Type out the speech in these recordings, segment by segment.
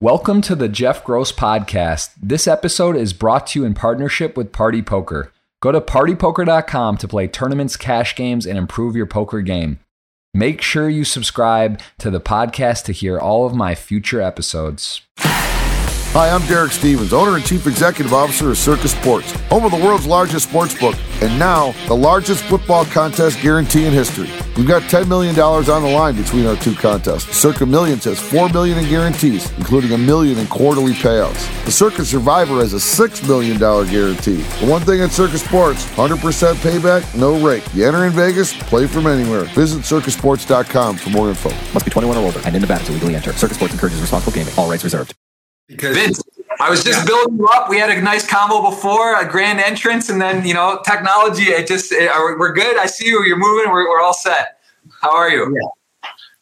Welcome to the Jeff Gross Podcast. This episode is brought to you in partnership with Party Poker. Go to partypoker.com to play tournaments, cash games, and improve your poker game. Make sure you subscribe to the podcast to hear all of my future episodes. Hi, I'm Derek Stevens, owner and chief executive officer of Circa Sports, home of the world's largest sports book, and now the largest football contest guarantee in history. We've got $10 million on the line between our two contests. Circa Millions has 4 million in guarantees, including a million in quarterly payouts. The Circa Survivor has a $6 million guarantee. The one thing at Circa Sports, 100% payback, no rake. You enter in Vegas, play from anywhere. Visit circasports.com for more info. Must be 21 or older and in Nevada to legally enter. Circa Sports encourages responsible gaming. All rights reserved. Because Vince, I was just yeah. building you up. We had a nice combo before, a grand entrance, and then you know technology. It just it, we're good. I see you. You're moving. We're, we're all set. How are you? Yeah.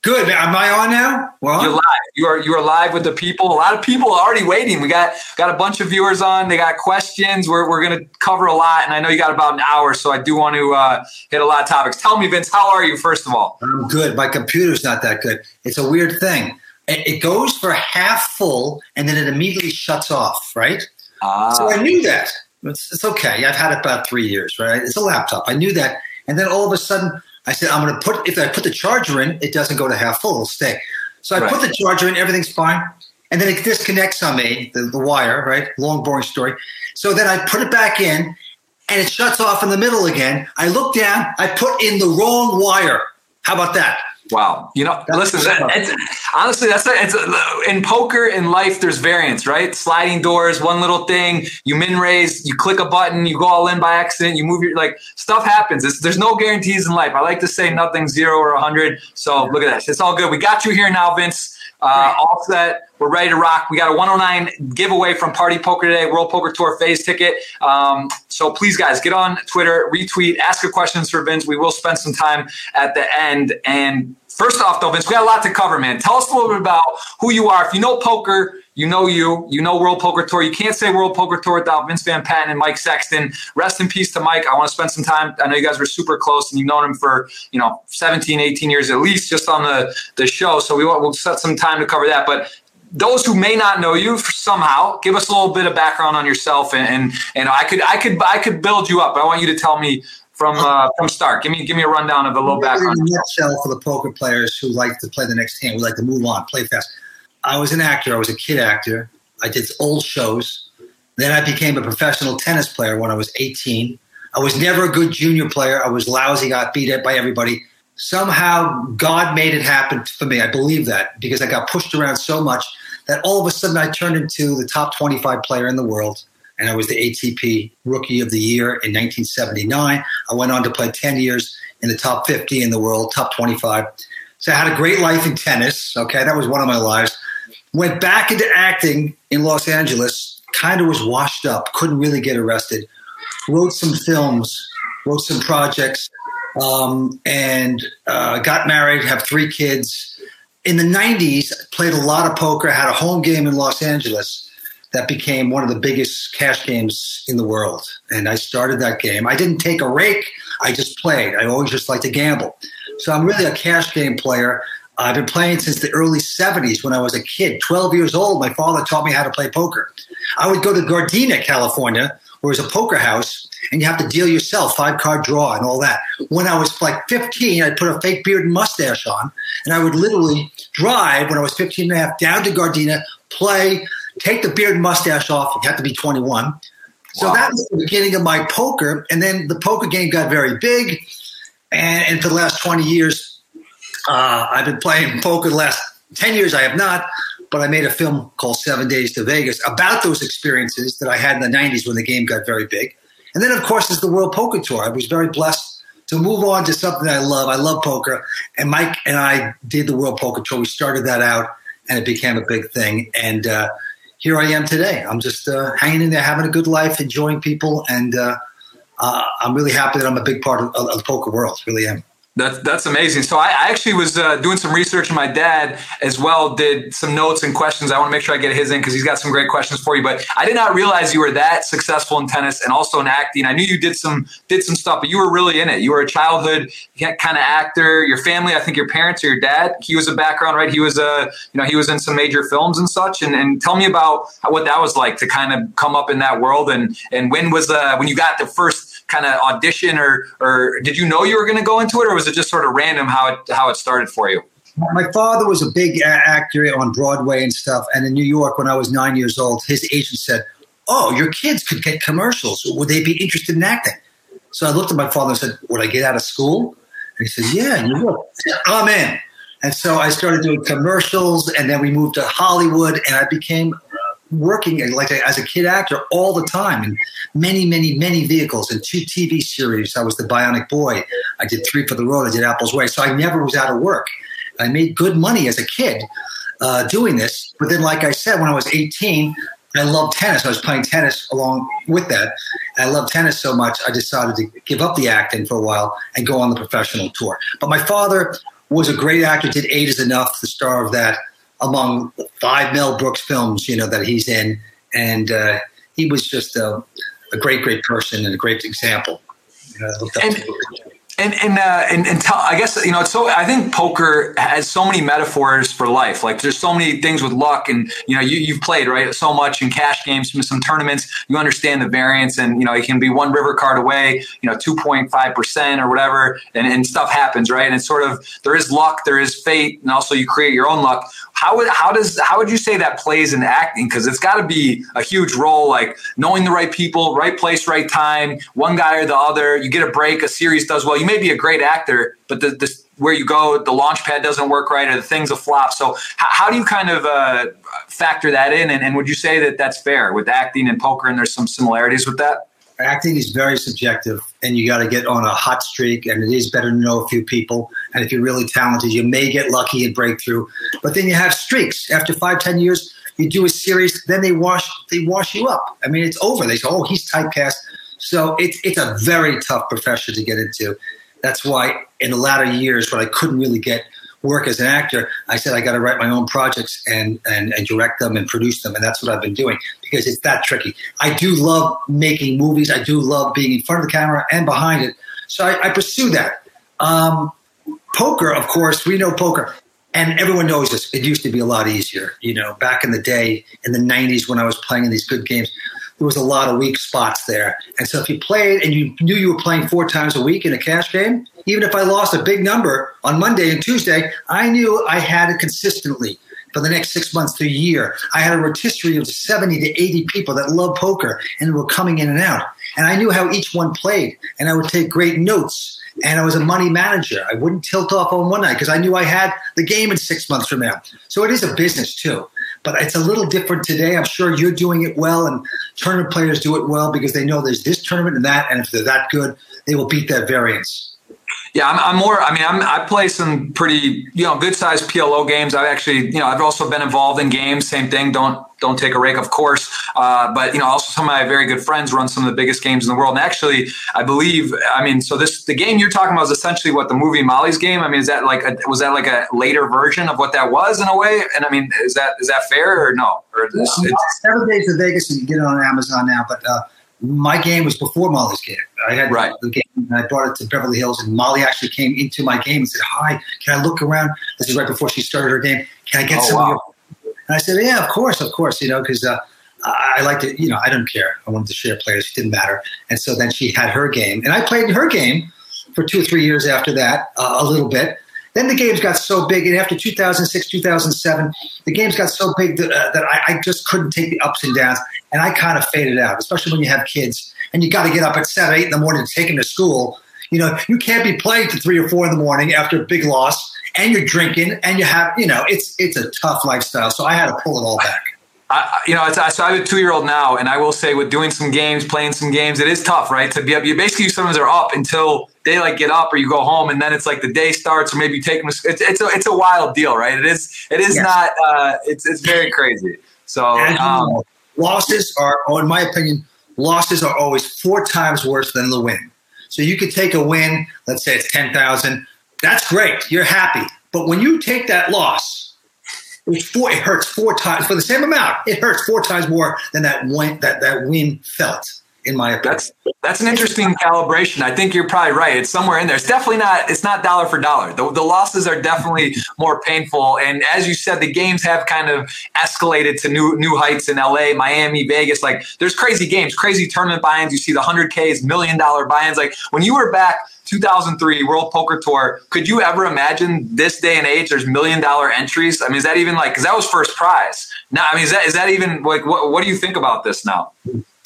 Good. Am I on now? Well, you're live. You are you are live with the people. A lot of people are already waiting. We got got a bunch of viewers on. They got questions. We're we're gonna cover a lot, and I know you got about an hour, so I do want to uh, hit a lot of topics. Tell me, Vince, how are you? First of all, I'm good. My computer's not that good. It's a weird thing it goes for half full and then it immediately shuts off, right? Ah. So I knew that. It's, it's, okay. I've had it about three years, right? It's a laptop. I knew that. And then all of a sudden, I said, I'm going to put, if I put the charger in, it doesn't go to half full, it'll stay. So I right. put the charger in, everything's fine. And then it disconnects on me, the, the wire, right? Long, boring story. So then I put it back in and it shuts off in the middle again. I look down, I put in the wrong wire. How about that? Wow. You know, that's listen, it's, honestly, that's a, it's a, in poker in life, there's variance, right? Sliding doors, one little thing, you min raise, you click a button, you go all in by accident, you move your, like stuff happens. It's, there's no guarantees in life. I like to say nothing zero or a hundred. So look at that. It's all good. We got you here now, Vince. Uh, all set. We're ready to rock. We got a 109 giveaway from Party Poker today, World Poker Tour phase ticket. Um, so please, guys, get on Twitter, retweet, ask your questions for Vince. We will spend some time at the end. And first off, though, Vince, we got a lot to cover, man. Tell us a little bit about who you are. If you know poker, you know you. You know World Poker Tour. You can't say World Poker Tour without Vince Van Patten and Mike Sexton. Rest in peace to Mike. I want to spend some time. I know you guys were super close and you've known him for, you know, 17, 18 years at least just on the, the show. So we want, we'll set some time to cover that. But those who may not know you somehow, give us a little bit of background on yourself. And, and, and I could, I could, I could build you up. I want you to tell me from uh, from start. Give me give me a rundown of a little background. In a nutshell, for the poker players who like to play the next hand, we like to move on, play fast. I was an actor. I was a kid actor. I did old shows. Then I became a professional tennis player when I was 18. I was never a good junior player. I was lousy, got beat up by everybody. Somehow God made it happen for me. I believe that because I got pushed around so much that all of a sudden I turned into the top 25 player in the world. And I was the ATP Rookie of the Year in 1979. I went on to play 10 years in the top 50 in the world, top 25. So I had a great life in tennis. Okay, that was one of my lives. Went back into acting in Los Angeles, kind of was washed up, couldn't really get arrested. Wrote some films, wrote some projects, um, and uh, got married, have three kids. In the 90s, played a lot of poker, had a home game in Los Angeles that became one of the biggest cash games in the world. And I started that game. I didn't take a rake, I just played. I always just like to gamble. So I'm really a cash game player. I've been playing since the early 70s when I was a kid, 12 years old. My father taught me how to play poker. I would go to Gardena, California, where there's a poker house, and you have to deal yourself, five card draw and all that. When I was like 15, I'd put a fake beard and mustache on, and I would literally drive when I was 15 and a half down to Gardena, play, take the beard and mustache off. You have to be 21. So wow. that was the beginning of my poker. And then the poker game got very big. And, and for the last 20 years, uh, I've been playing poker the last 10 years. I have not, but I made a film called Seven Days to Vegas about those experiences that I had in the 90s when the game got very big. And then, of course, there's the World Poker Tour. I was very blessed to move on to something I love. I love poker. And Mike and I did the World Poker Tour. We started that out, and it became a big thing. And uh, here I am today. I'm just uh, hanging in there, having a good life, enjoying people. And uh, uh I'm really happy that I'm a big part of, of the poker world. Really am. That's that's amazing. So I, I actually was uh, doing some research, and my dad as well did some notes and questions. I want to make sure I get his in because he's got some great questions for you. But I did not realize you were that successful in tennis and also in acting. I knew you did some did some stuff, but you were really in it. You were a childhood kind of actor. Your family, I think your parents or your dad, he was a background, right? He was a you know he was in some major films and such. And, and tell me about what that was like to kind of come up in that world. And and when was uh, when you got the first kind of audition or or did you know you were going to go into it or was it just sort of random how it how it started for you? My father was a big actor on Broadway and stuff, and in New York when I was nine years old, his agent said, "Oh, your kids could get commercials. Would they be interested in acting?" So I looked at my father and said, "Would I get out of school?" And he said, "Yeah, you will." I'm in. And so I started doing commercials, and then we moved to Hollywood, and I became working like as a kid actor all the time in many, many, many vehicles and two TV series. I was the Bionic Boy. I did Three for the Road. I did Apple's Way. So I never was out of work. I made good money as a kid uh, doing this. But then, like I said, when I was 18, I loved tennis. I was playing tennis along with that. I loved tennis so much, I decided to give up the acting for a while and go on the professional tour. But my father was a great actor, did Eight is Enough, the star of that among five Mel Brooks films, you know, that he's in. And uh, he was just a, a, great, great person and a great example. You know, and, and and uh, and, and tell, I guess you know. So I think poker has so many metaphors for life. Like there's so many things with luck, and you know you you've played right so much in cash games, from some tournaments. You understand the variance, and you know it can be one river card away, you know two point five percent or whatever, and, and stuff happens, right? And it's sort of there is luck, there is fate, and also you create your own luck. How would how does how would you say that plays in acting? Because it's got to be a huge role, like knowing the right people, right place, right time, one guy or the other. You get a break, a series does well. You may be a great actor, but the, the where you go, the launch pad doesn't work right, or the thing's a flop. So, how, how do you kind of uh, factor that in? And, and, would you say that that's fair with acting and poker? And there's some similarities with that. Acting is very subjective, and you got to get on a hot streak. And it is better to know a few people. And if you're really talented, you may get lucky and break through. But then you have streaks. After five, ten years, you do a series, then they wash they wash you up. I mean, it's over. They say, "Oh, he's typecast." So it's it's a very tough profession to get into. That's why in the latter years, when I couldn't really get work as an actor, I said I got to write my own projects and, and and direct them and produce them, and that's what I've been doing because it's that tricky. I do love making movies. I do love being in front of the camera and behind it, so I, I pursue that. Um, poker, of course, we know poker. And everyone knows this. It used to be a lot easier. You know, back in the day, in the 90s, when I was playing in these good games, there was a lot of weak spots there. And so if you played and you knew you were playing four times a week in a cash game, even if I lost a big number on Monday and Tuesday, I knew I had it consistently for the next six months to a year. I had a rotisserie of 70 to 80 people that love poker and were coming in and out. And I knew how each one played, and I would take great notes. And I was a money manager. I wouldn't tilt off on one night because I knew I had the game in six months from now. So it is a business too but it's a little different today. I'm sure you're doing it well, and tournament players do it well because they know there's this tournament and that, and if they're that good, they will beat that variance. Yeah, I'm, I'm, more. I mean, I'm, i play some pretty, you know, good sized PLO games. I've actually, you know, I've also been involved in games. Same thing. Don't don't take a rake, of course. Uh, but you know, also some of my very good friends run some of the biggest games in the world. And actually, I believe, I mean, so this the game you're talking about is essentially what the movie Molly's game. I mean, is that like a, was that like a later version of what that was in a way? And I mean, is that is that fair or no? Or well, seven days to Vegas, and you get it on Amazon now, but. Uh, my game was before Molly's game. I had right. the game and I brought it to Beverly Hills, and Molly actually came into my game and said, "Hi, can I look around?" This is right before she started her game. Can I get oh, some wow. of your? And I said, "Yeah, of course, of course." You know, because uh, I like to, you know, I don't care. I wanted to share players; it didn't matter. And so then she had her game, and I played her game for two or three years after that, uh, a little bit. Then the games got so big, and after 2006, 2007, the games got so big that, uh, that I, I, just couldn't take the ups and downs, and I kind of faded out. Especially when you have kids and you got to get up at seven, eight in the morning to take them to school. You know, you can't be playing to three or four in the morning after a big loss, and you're drinking, and you have, you know, it's it's a tough lifestyle. So I had to pull it all back. I, you know, I, so I have a two year old now, and I will say, with doing some games, playing some games, it is tough, right? To be up, you basically sometimes are up until they like get up or you go home, and then it's like the day starts, or maybe you take them. It's it's a it's a wild deal, right? It is it is yes. not. Uh, it's it's very crazy. So um, losses are, in my opinion, losses are always four times worse than the win. So you could take a win, let's say it's ten thousand That's great. You're happy. But when you take that loss, four, it hurts four times for the same amount. It hurts four times more than that win, that, that win felt in my opinion. That's that's an interesting calibration. I think you're probably right. It's somewhere in there. It's definitely not. It's not dollar for dollar. The, the losses are definitely more painful. And as you said, the games have kind of escalated to new new heights in LA, Miami, Vegas. Like there's crazy games, crazy tournament buy-ins. You see the hundred Ks, million dollar buy-ins. Like when you were back 2003 World Poker Tour. Could you ever imagine this day and age? There's million dollar entries. I mean, is that even like? Because that was first prize. Now, I mean, is that is that even like? What, what do you think about this now?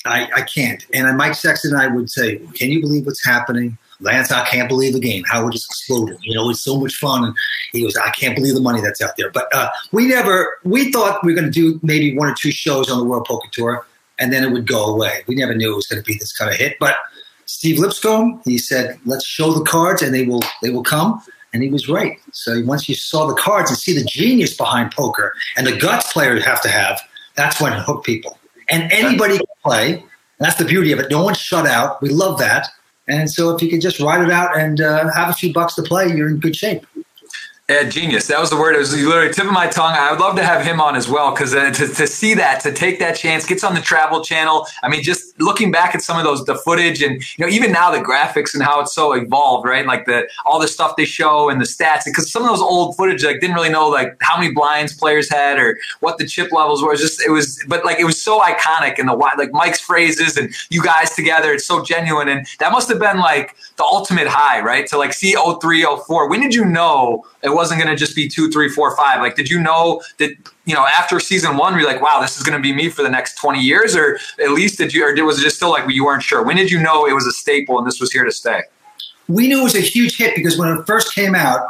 I, I can't. And Mike Sexton and I would say, Can you believe what's happening? Lance, I can't believe the game. Howard just exploded. You know, it's so much fun. And he goes, I can't believe the money that's out there. But uh, we never, we thought we were going to do maybe one or two shows on the World Poker Tour and then it would go away. We never knew it was going to be this kind of hit. But Steve Lipscomb, he said, let's show the cards and they will, they will come. And he was right. So once you saw the cards and see the genius behind poker and the guts players have to have, that's when it hooked people and anybody play. That's the beauty of it. No one's shut out. We love that. And so if you can just ride it out and uh, have a few bucks to play, you're in good shape. Yeah, genius. That was the word. It was literally tip of my tongue. I would love to have him on as well because uh, to, to see that, to take that chance, gets on the Travel Channel. I mean, just looking back at some of those, the footage, and you know, even now the graphics and how it's so evolved, right? Like the all the stuff they show and the stats, because some of those old footage, like didn't really know like how many blinds players had or what the chip levels were. It was just it was, but like it was so iconic and the like Mike's phrases and you guys together. It's so genuine, and that must have been like the ultimate high, right? To like see 03, 04. When did you know? it wasn't going to just be two, three, four, five. Like, did you know that, you know, after season one, you're like, wow, this is going to be me for the next 20 years? Or at least did you, or was it just still like you weren't sure? When did you know it was a staple and this was here to stay? We knew it was a huge hit because when it first came out,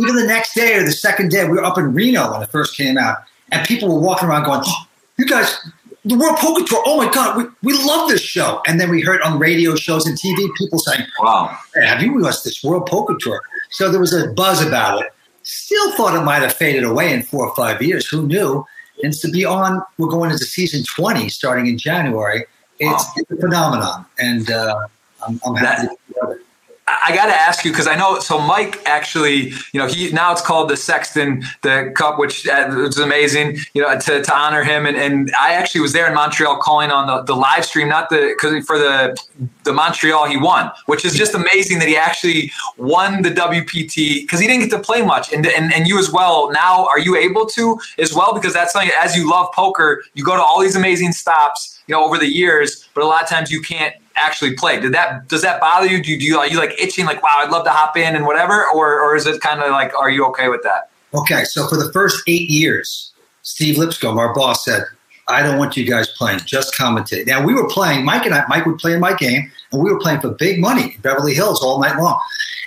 even the next day or the second day, we were up in Reno when it first came out, and people were walking around going, oh, you guys, the World Poker Tour. Oh my God, we, we love this show. And then we heard on radio shows and TV people saying, Wow, have you watched this World Poker Tour? So there was a buzz about it. Still thought it might have faded away in four or five years. Who knew? And to be on, we're going into season 20 starting in January. It's, wow. it's a phenomenon. And uh, I'm, I'm happy that, to it. I got to ask you because I know. So Mike actually, you know, he now it's called the Sexton the Cup, which uh, is amazing. You know, to, to honor him, and, and I actually was there in Montreal calling on the, the live stream, not the because for the the Montreal he won, which is just amazing that he actually won the WPT because he didn't get to play much, and, and and you as well. Now, are you able to as well? Because that's something as you love poker, you go to all these amazing stops, you know, over the years, but a lot of times you can't actually play. Did that does that bother you? Do you, do you are you like itching like wow I'd love to hop in and whatever, or or is it kind of like are you okay with that? Okay, so for the first eight years, Steve Lipscomb, our boss, said, "I don't want you guys playing, just commentate." Now we were playing. Mike and I, Mike would play in my game, and we were playing for big money in Beverly Hills all night long.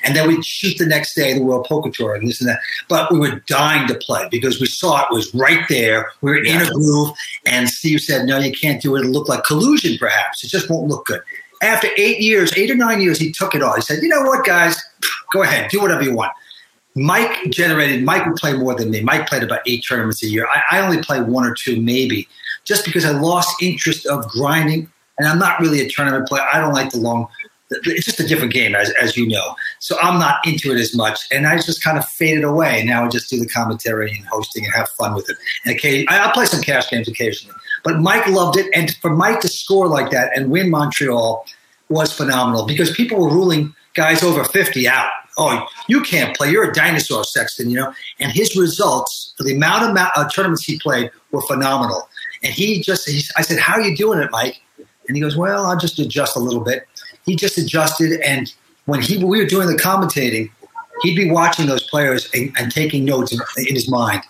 And then we'd shoot the next day the World Poker Tour and this and that. But we were dying to play because we saw it was right there. We were in a groove. And Steve said, No, you can't do it. It'll look like collusion, perhaps. It just won't look good. After eight years, eight or nine years, he took it all. He said, You know what, guys? Go ahead, do whatever you want. Mike generated, Mike would play more than me. Mike played about eight tournaments a year. I, I only play one or two, maybe, just because I lost interest of grinding. And I'm not really a tournament player. I don't like the long it's just a different game, as, as you know. So I'm not into it as much, and I just kind of faded away. Now I just do the commentary and hosting and have fun with it. And I'll play some cash games occasionally. But Mike loved it, and for Mike to score like that and win Montreal was phenomenal because people were ruling guys over 50 out. Oh, you can't play. You're a dinosaur, Sexton. You know, and his results for the amount of uh, tournaments he played were phenomenal. And he just, he, I said, "How are you doing it, Mike?" And he goes, "Well, I'll just adjust a little bit." he just adjusted. And when he we were doing the commentating, he'd be watching those players and, and taking notes in, in, his mind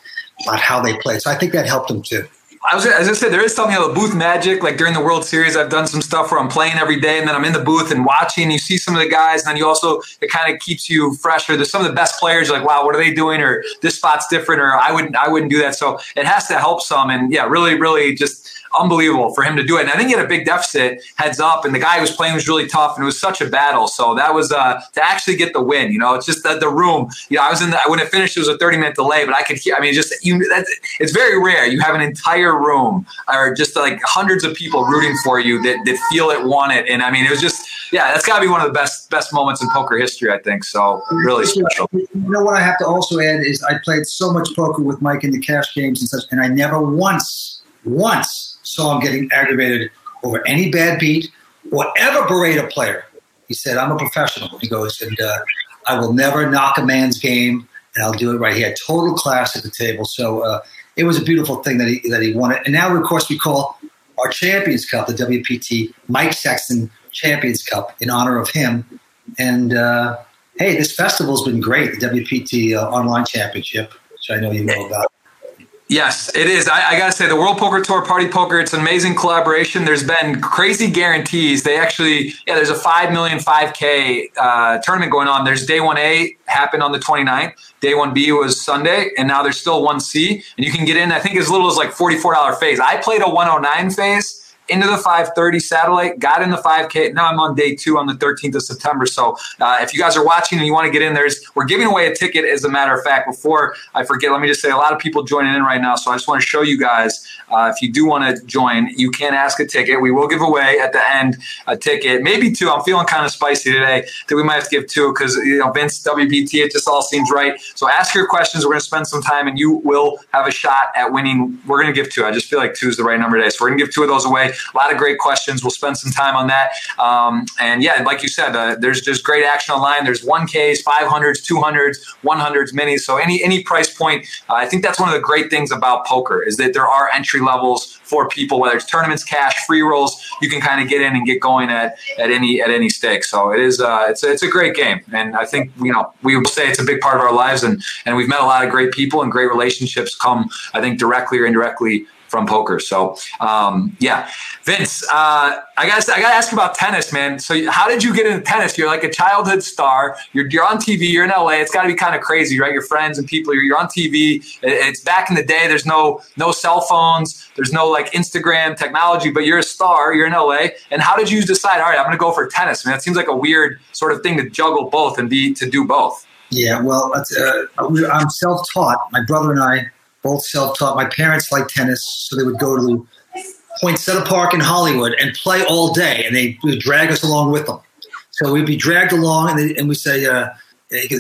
about how they played. So I think that helped him too. I was, as I said, there is something of a booth magic. Like during the World Series, I've done some stuff where I'm playing every day, and then I'm in the booth and watching. You see some of the guys, and then you also it kind of keeps you fresher. There's some of the best players. Like, wow, what are they doing? Or this spot's different. Or I wouldn't, I wouldn't do that. So it has to help some. And yeah, really, really, just unbelievable for him to do it. And I think he had a big deficit heads up, and the guy who was playing was really tough, and it was such a battle. So that was uh, to actually get the win. You know, it's just the, the room. You know, I was in the when it finished, it was a 30 minute delay, but I could hear. I mean, just you. That's, it's very rare. You have an entire room or just like hundreds of people rooting for you that, that feel it, want it, and I mean, it was just yeah, that's got to be one of the best best moments in poker history. I think so. Really special. You know what I have to also add is I played so much poker with Mike in the cash games and such, and I never once once saw getting aggravated over any bad beat or ever berate a player. He said, I'm a professional. He goes, and uh, I will never knock a man's game, and I'll do it right. He had total class at the table. So uh, it was a beautiful thing that he, that he won it. And now, of course, we call our Champions Cup, the WPT Mike Sexton Champions Cup, in honor of him. And uh, hey, this festival's been great, the WPT uh, Online Championship, which I know you know about. Yes, it is. I, I got to say, the World Poker Tour Party Poker, it's an amazing collaboration. There's been crazy guarantees. They actually, yeah, there's a 5 million 5K uh, tournament going on. There's day 1A happened on the 29th. Day 1B was Sunday, and now there's still 1C. And you can get in, I think, as little as like $44 phase. I played a 109 phase into the 530 satellite, got in the 5K. Now I'm on day two on the 13th of September. So uh, if you guys are watching and you want to get in, there's we're giving away a ticket. As a matter of fact, before I forget, let me just say a lot of people joining in right now. So I just want to show you guys uh, if you do want to join, you can ask a ticket. We will give away at the end a ticket, maybe two. I'm feeling kind of spicy today that we might have to give two because you know Vince WPT. It just all seems right. So ask your questions. We're going to spend some time, and you will have a shot at winning. We're going to give two. I just feel like two is the right number today. So we're going to give two of those away. A lot of great questions. We'll spend some time on that. Um, and yeah, like you said, uh, there's just great action online. There's 1Ks, 500s, 200s, 100s, minis. So any any price point. Uh, I think that's one of the great things about poker is that there are entry levels for people, whether it's tournaments, cash, free rolls. You can kind of get in and get going at at any at any stake. So it is uh, it's it's a great game, and I think you know we will say it's a big part of our lives, and and we've met a lot of great people and great relationships come I think directly or indirectly from poker. So um, yeah, Vince, uh, I got I got to ask about tennis, man. So how did you get into tennis? You're like a childhood star. You're you're on TV. You're in LA. It's got to be kind of crazy, right? Your friends and people. You're, you're on TV. It's back in the day. There's no no cell phones. There's no like Instagram technology. But you're a star. You're in LA. And how did you decide? All right, I'm to go for tennis. Man, it seems like a weird sort of thing to juggle both and be to do both. Yeah, well, uh, I'm self-taught. My brother and I both self-taught. My parents liked tennis, so they would go to Poinsettia Park in Hollywood and play all day, and they would drag us along with them. So we'd be dragged along, and, and we say, uh,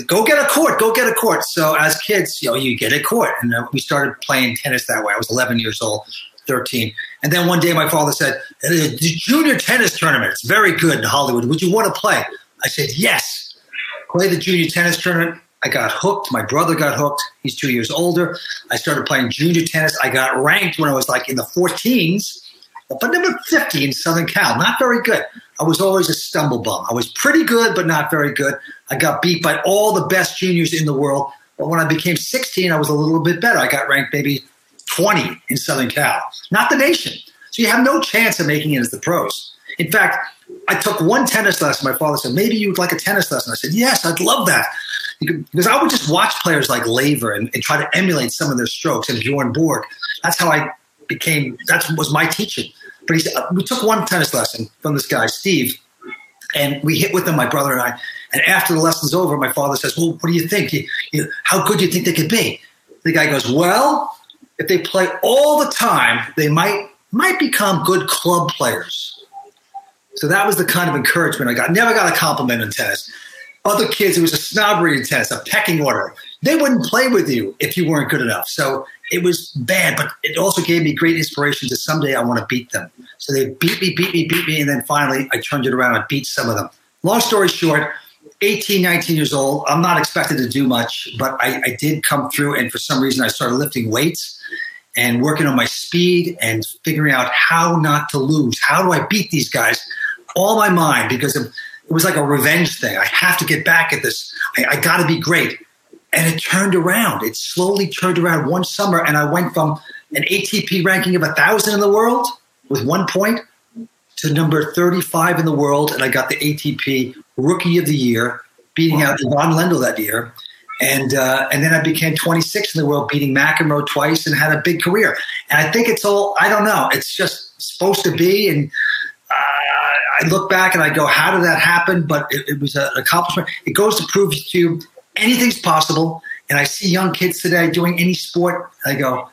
"Go get a court, go get a court." So as kids, you know, you get a court, and uh, we started playing tennis that way. I was 11 years old, 13, and then one day my father said, "The junior tennis tournament, it's very good in Hollywood. Would you want to play?" I said, "Yes." Play the junior tennis tournament I got hooked. My brother got hooked. He's two years older. I started playing junior tennis. I got ranked when I was like in the 14s, but number 50 in Southern Cal. Not very good. I was always a stumble bum. I was pretty good, but not very good. I got beat by all the best juniors in the world. But when I became 16, I was a little bit better. I got ranked maybe 20 in Southern Cal, not the nation. So you have no chance of making it as the pros. In fact, I took one tennis lesson. My father said, maybe you would like a tennis lesson. I said, yes, I'd love that because I would just watch players like Laver and, and, try to emulate some of their strokes and Bjorn Borg. That's how I became. That was my teaching. But he said uh, we took one tennis lesson from this guy Steve, and we hit with him, my brother and I. And after the lesson's over, my father says, "Well, what do you think? You, you, how good do you think they could be?" The guy goes, "Well, if they play all the time, they might might become good club players." So that was the kind of encouragement I got. Never got a compliment in tennis other kids, it was a snobbery test, a pecking order. They wouldn't play with you if you weren't good enough. So it was bad, but it also gave me great inspiration to someday I want to beat them. So they beat me, beat me, beat me, and then finally I turned it around and beat some of them. Long story short, 18, 19 years old, I'm not expected to do much, but I, I did come through, and for some reason I started lifting weights and working on my speed and figuring out how not to lose. How do I beat these guys? All my mind because of it was like a revenge thing. I have to get back at this. I, I got to be great. And it turned around. It slowly turned around one summer, and I went from an ATP ranking of a thousand in the world with one point to number 35 in the world, and I got the ATP Rookie of the Year, beating out Ivan Lendl that year. And uh, and then I became 26 in the world, beating McEnroe twice, and had a big career. And I think it's all I don't know. It's just supposed to be. And uh, I look back and I go, how did that happen? But it, it was an accomplishment. It goes to prove to you anything's possible. And I see young kids today doing any sport. I go,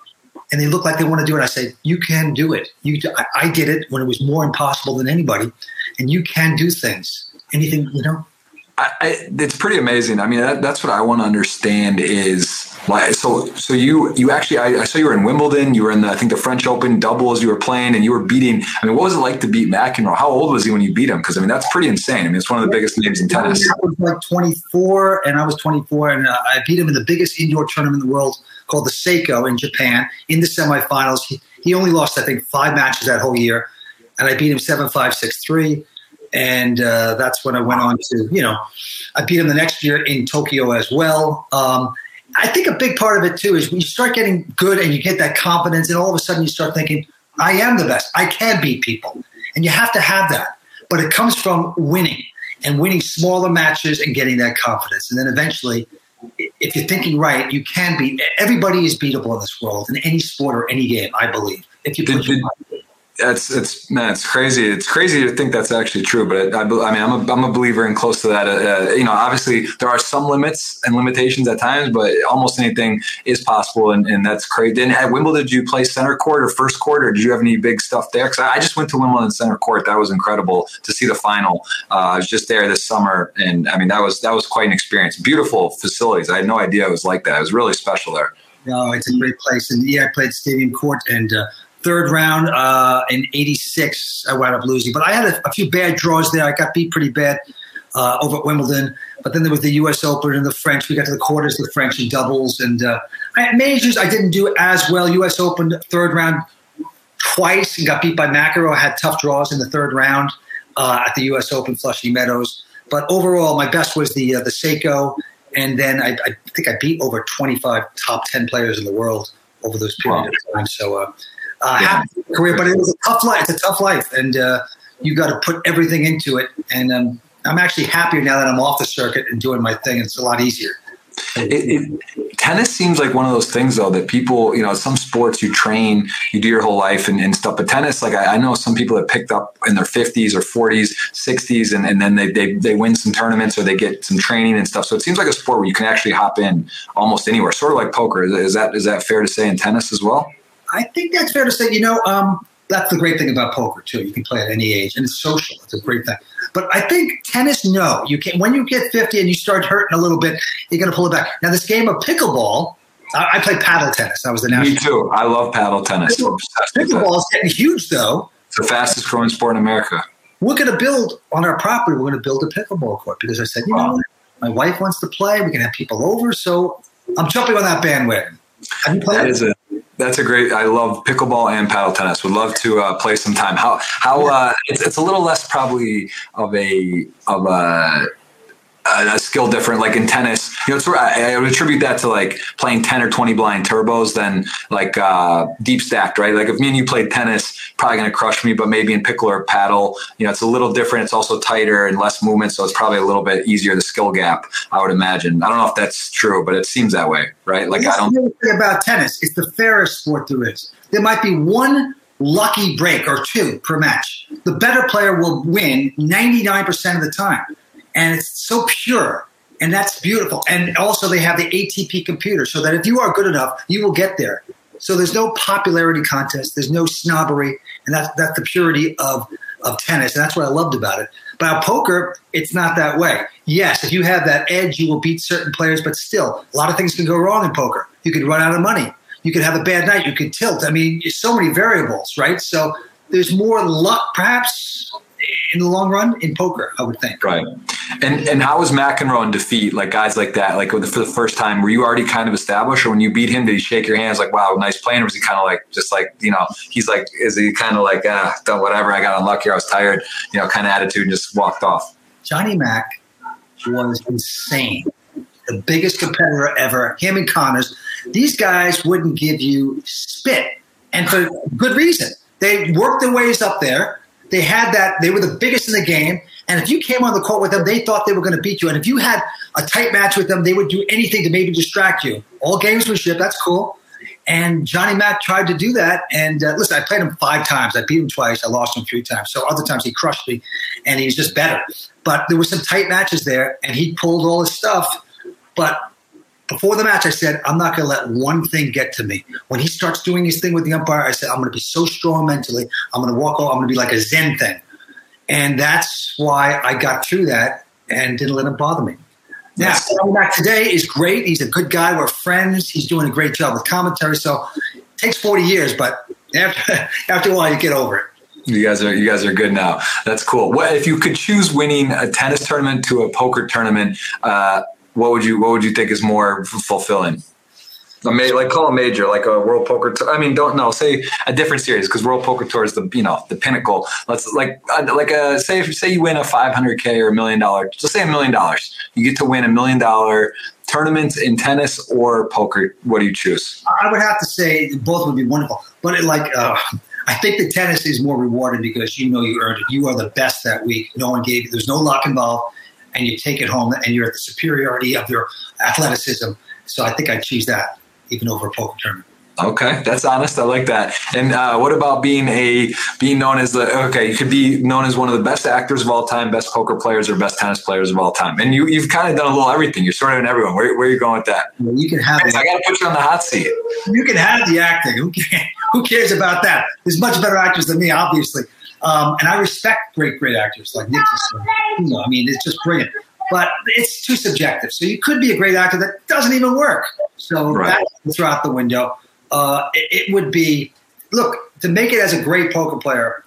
and they look like they want to do it. I say, you can do it. You, I, I did it when it was more impossible than anybody, and you can do things. Anything, you know. I, I, it's pretty amazing. I mean, that, that's what I want to understand is like so. So you you actually I, I, saw you were in Wimbledon. You were in the I think the French Open doubles. You were playing and you were beating. I mean, what was it like to beat McEnroe? How old was he when you beat him? Because I mean, that's pretty insane. I mean, it's one of the biggest names in tennis. I was like 24, and I was 24, and uh, I beat him in the biggest indoor tournament in the world called the Seiko in Japan in the semifinals. He, he only lost I think five matches that whole year, and I beat him seven five six three and uh, that's when I went on to, you know, I beat him the next year in Tokyo as well. Um, I think a big part of it too is when you start getting good and you get that confidence, and all of a sudden you start thinking, I am the best. I can beat people. And you have to have that. But it comes from winning and winning smaller matches and getting that confidence. And then eventually, if you're thinking right, you can beat everybody is beatable in this world in any sport or any game, I believe. If you put did, that's it's man, it's crazy. It's crazy to think that's actually true, but I, I mean, I'm a, I'm a believer in close to that. Uh, you know, obviously there are some limits and limitations at times, but almost anything is possible, and, and that's crazy. And at Wimbledon, did you play center court or first court, or did you have any big stuff there? Because I, I, just went to Wimbledon center court. That was incredible to see the final. Uh, I was just there this summer, and I mean that was that was quite an experience. Beautiful facilities. I had no idea it was like that. It was really special there. No, it's a great place, and yeah, I played Stadium Court and. Uh, third round uh, in 86 i wound up losing. But i had a, a, few bad draws there. I got beat pretty bad uh, over at wimbledon. But then there was the us open and the french. We got to the quarters the french and doubles. And uh, majors i didn't do as well. Us open third round twice and got beat by mcenroe had tough draws in the third round uh, at the us open flushing meadows. But overall my best was the uh, the seiko. And then I, I, think i beat over 25 top 10 players in the world over those periods wow. of time. So uh, yeah. career, but it was a tough life. It's a tough life, and uh, you got to put everything into it. And um, I'm actually happier now that I'm off the circuit and doing my thing. It's a lot easier. It, it, tennis seems like one of those things though that people you know some sports you train you do your whole life and, and stuff but tennis like I, I, know some people that picked up in their 50s or 40s 60s and, and then they, they they win some tournaments or they get some training and stuff so it seems like a sport where you can actually hop in almost anywhere sort of like poker is, is that is that fair to say in tennis as well I think that's fair to say. You know, um, that's the great thing about poker too. You can play at any age, and it's social. It's a great thing. But I think tennis, no, you can. When you get fifty and you start hurting a little bit, you're going to pull it back. Now, this game of pickleball, I, I played paddle tennis. I was the national. Me too. I love paddle tennis. Pickleball is getting huge, though. It's the fastest growing sport in America. We're going to build on our property. We're going to build a pickleball court because I said, you wow. know, my wife wants to play. We can have people over, so I'm jumping on that bandwagon. Have you played? That is a that's a great. I love pickleball and paddle tennis. Would love to uh, play sometime. How how uh, it's, it's a little less probably of a of a a, skill different. Like in tennis, you know, it's, I, I would attribute that to like playing ten or twenty blind turbos than like uh, deep stacked, right? Like if me and you played tennis, probably going to crush me. But maybe in pickle or paddle, you know, it's a little different. It's also tighter and less movement, so it's probably a little bit easier the skill gap. I would imagine. I don't know if that's true, but it seems that way, right? Like I don't. The about tennis, it's the fairest sport there is. There might be one lucky break or two per match. The better player will win 99% of the time and it's so pure and that's beautiful. And also, they have the ATP computer so that if you are good enough, you will get there. So there's no popularity contest, there's no snobbery, and that's that's the purity of of tennis, and that's what I loved about it. But poker, it's not that way. Yes, if you have that edge, you will beat certain players, but still, a lot of things can go wrong in poker. You could run out of money. You could have a bad night. You could tilt. I mean, there's so many variables, right? So there's more luck, perhaps, in the long run in poker, I would think. Right. And and how was McEnroe in defeat? Like guys like that, like for the first time, were you already kind of established, or when you beat him, did he shake your hands like, "Wow, nice playing"? Or was he kind of like, just like you know, he's like, is he kind of like, ah, whatever, I got unlucky, I was tired, you know, kind of attitude, and just walked off? Johnny Mac was insane, the biggest competitor ever. Him and Connors, these guys wouldn't give you spit, and for good reason. They worked their ways up there they had that, they were the biggest in the game. And if you came on the court with them, they thought they were going to beat you. And if you had a tight match with them, they would do anything to maybe distract you. All gamesmanship, that's cool. And Johnny Mac tried to do that. And uh, listen, I played him five times. I beat him twice. I lost him three times. So other times he crushed me, and he was just better. But there were some tight matches there, and he pulled all his stuff. But before the match, I said, I'm not going to let one thing get to me. When he starts doing his thing with the umpire, I said, I'm going to be so strong mentally. I'm going to walk off. I'm going to be like a Zen thing. And that's why I got through that and didn't let him bother me. Now, coming back today is great. He's a good guy. We're friends. He's doing a great job with commentary. So it takes 40 years, but after, after a while, you get over it. You guys are you guys are good now. That's cool. What if you could choose winning a tennis tournament to a poker tournament? Uh, what would you what would you think is more fulfilling? A ma- like call a major, like a World Poker Tour. I mean, don't know. Say a different series because World Poker Tour is the you know the pinnacle. Let's like uh, like a say if say you win a 500k or a million dollars. Just say a million dollars. You get to win a million dollar tournament in tennis or poker. What do you choose? I would have to say both would be wonderful, but it, like. Uh, I think the tennis is more rewarding because you know you earned it. You are the best that week. No one gave you. There's no luck involved, and you take it home, and you're at the superiority of your athleticism. So I think I choose that even over a poker tournament. Okay, that's honest. I like that. And uh, what about being a being known as the okay? You could be known as one of the best actors of all time, best poker players, or best tennis players of all time. And you you've kind of done a little everything. You're sort of in everyone. Where, where are you going with that? You can have. I got to put you on the hot seat. You can have the acting. Who, can, who cares about that? There's much better actors than me, obviously. Um, and I respect great, great actors like Nicholson. You know, I mean, it's just brilliant. But it's too subjective. So you could be a great actor that doesn't even work. So right. that's throw out the window uh, it, it, would be look to make it as a great poker player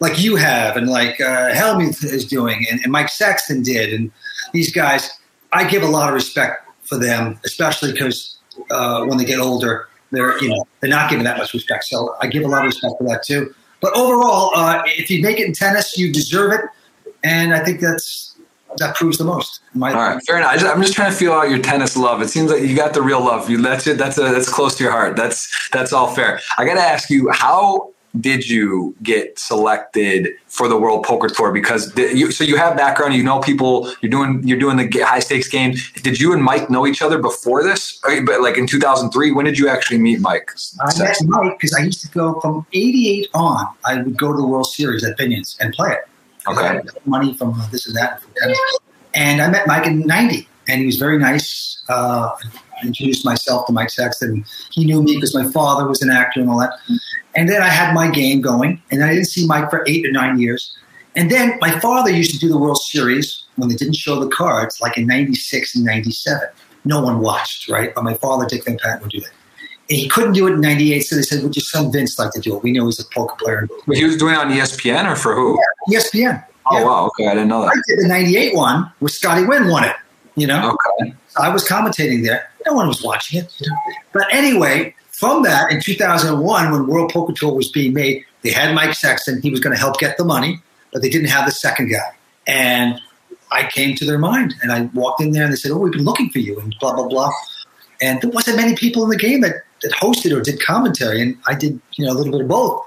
like you have and like uh, Helmuth is doing and, and Mike Sexton did and these guys. I give a lot of respect for them, especially because uh, when they get older, they're you know they're not given that much respect. So I give a lot of respect for that too. But overall, uh, if you make it in tennis, you deserve it, and I think that's that proves the most. All right, fair enough. I am just, trying to feel out your tennis love. It seems like you got the real love. You that's it. That's a, that's close to your heart. That's that's all fair. I got to ask you, how did you get selected for the World Poker Tour? Because you, so you have background, you know people. You're doing you're doing the high stakes games. Did you and Mike know each other before this? But like in 2003, when did you actually meet Mike? I met Mike because I used to go from '88 on. I would go to the World Series at Binions and play it. Okay. Money from this and that. And I met Mike in 90, and he was very nice. Uh, I introduced myself to Mike Sexton. He knew me because my father was an actor and all that. And then I had my game going, and I didn't see Mike for eight or nine years. And then my father used to do the World Series when they didn't show the cards, like in 96 and 97. No one watched, right? But my father, Dick Van Patten, would do that. And he couldn't do it in 98, so they said, would your son Vince like to do it? We know he's a poker player. But he was doing it on ESPN or for who? Yeah, ESPN. Oh, yeah. wow. Okay. I didn't know that. I did the 98 one where Scotty Nguyen won it, you know? Okay. I was commentating there. No one was watching it. But anyway, from that, in 2001, when World Poker Tour was being made, they had Mike Sexton. He was going to help get the money, but they didn't have the second guy. And I came to their mind and I walked in there and they said, Oh, we've been looking for you and blah, blah, blah. And there wasn't many people in the game that that hosted or did commentary, and I did you know a little bit of both,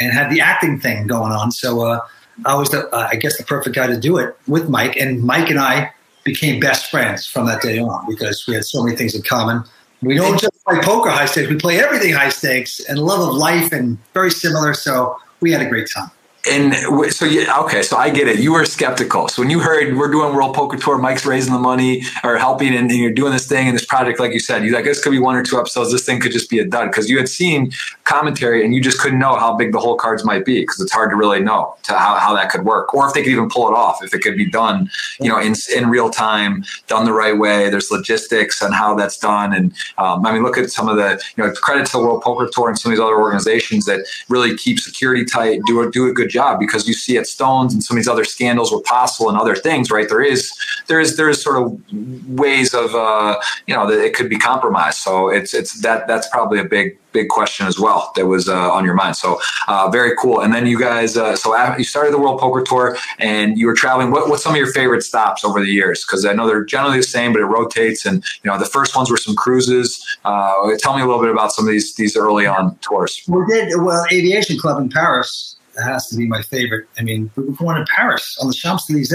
and had the acting thing going on. So uh, I was the uh, I guess the perfect guy to do it with Mike, and Mike and I became best friends from that day on because we had so many things in common. We don't just play poker high stakes; we play everything high stakes and love of life, and very similar. So we had a great time and so yeah, okay, so I get it. You were skeptical. So when you heard we're doing World Poker Tour, Mike's raising the money or helping, and, and you're doing this thing and this project, like you said, you like this could be one or two episodes. This thing could just be a dud because you had seen commentary and you just couldn't know how big the whole cards might be because it's hard to really know to how, how that could work or if they could even pull it off. If it could be done, you know, in in real time, done the right way. There's logistics on how that's done, and um, I mean, look at some of the you know credit to the World Poker Tour and some of these other organizations that really keep security tight, do a, do a good job because you see at Stones and some of these other scandals with Postle and other things, right? There is there is there is sort of ways of uh, you know that it could be compromised. So it's it's that that's probably a big big question as well that was uh, on your mind. So uh, very cool. And then you guys, uh, so you started the World Poker Tour and you were traveling. What, what's some of your favorite stops over the years? Because I know they're generally the same, but it rotates. And you know, the first ones were some cruises. Uh, tell me a little bit about some of these these early on tours. We did well, Aviation Club in Paris That has to be my favorite. I mean, we were going to Paris on the Champs Elysees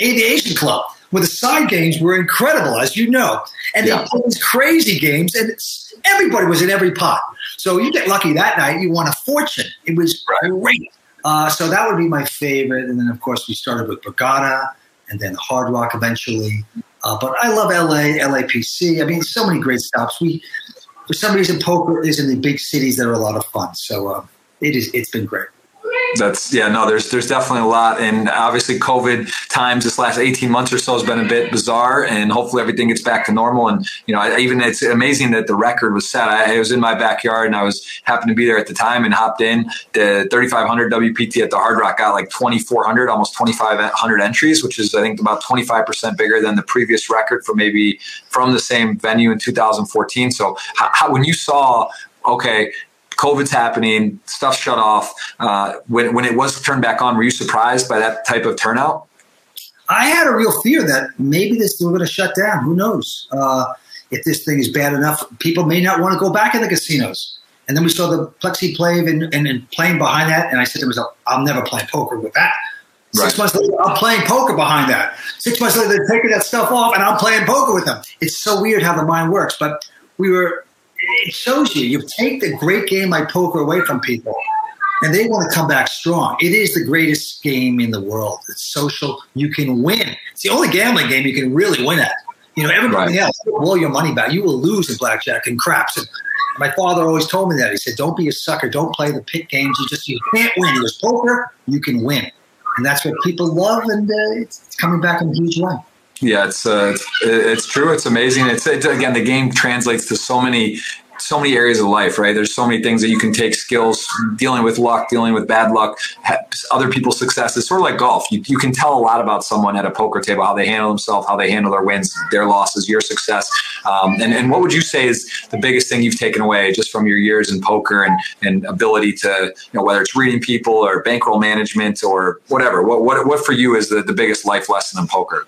Aviation Club, where the side games were incredible, as you know, and yeah. they played these crazy games, and everybody was in every pot. So you get lucky that night, you won a fortune. It was right. great. Uh, so that would be my favorite. And then, of course, we started with Borgata and then Hard Rock eventually. Uh, but I love LA, LAPC. I mean, so many great stops. We, for some reason, poker is in the big cities that are a lot of fun. So uh, it is. It's been great that's yeah no there's there's definitely a lot. And obviously covid times this last 18 months or so has been a bit bizarre and hopefully everything gets back to normal. And you know I, even it's amazing that the record was set. I, I, was in my backyard and i was happened to be there at the time and hopped in. The 3500 wpt at the hard rock got like 2400 almost 2500 entries which is i think about 25% bigger than the previous record for maybe from the same venue in 2014 so how, how, when you saw okay COVID's happening, stuff shut off. Uh, when, when it was turned back on, were you surprised by that type of turnout? I had a real fear that maybe this thing going to shut down. Who knows? Uh, if this thing is bad enough, people may not want to go back in the casinos. And then we saw the plexi plane and, and, and, playing behind that. And I said to myself, I'm never playing poker with that. Right. Six months later, I'm playing poker behind that. Six months later, they're taking that stuff off and I'm playing poker with them. It's so weird how the mind works. But we were it shows you you take the great game like poker away from people and they want to come back strong. It is the greatest game in the world. It's social. You can win. It's the only gambling game you can really win at. You know, everybody right. else will blow your money back. You will lose in blackjack and craps. And my father always told me that. He said, "Don't be a sucker. Don't play the pit games. You just you can't win. He goes, poker, you can win, and that's what people love, and uh, it's, it's coming back in a huge way." Yeah, it's, uh, it's it's true. It's amazing. It's, it's again the game translates to so many so many areas of life, right? There's so many things that you can take skills, dealing with luck, dealing with bad luck, other people's success. It's sort of like golf. You, you can tell a lot about someone at a poker table, how they handle themselves, how they handle their wins, their losses, your success. Um, and, and what would you say is the biggest thing you've taken away just from your years in poker and, and ability to, you know, whether it's reading people or bankroll management or whatever? What, what, what for you is the, the biggest life lesson in poker?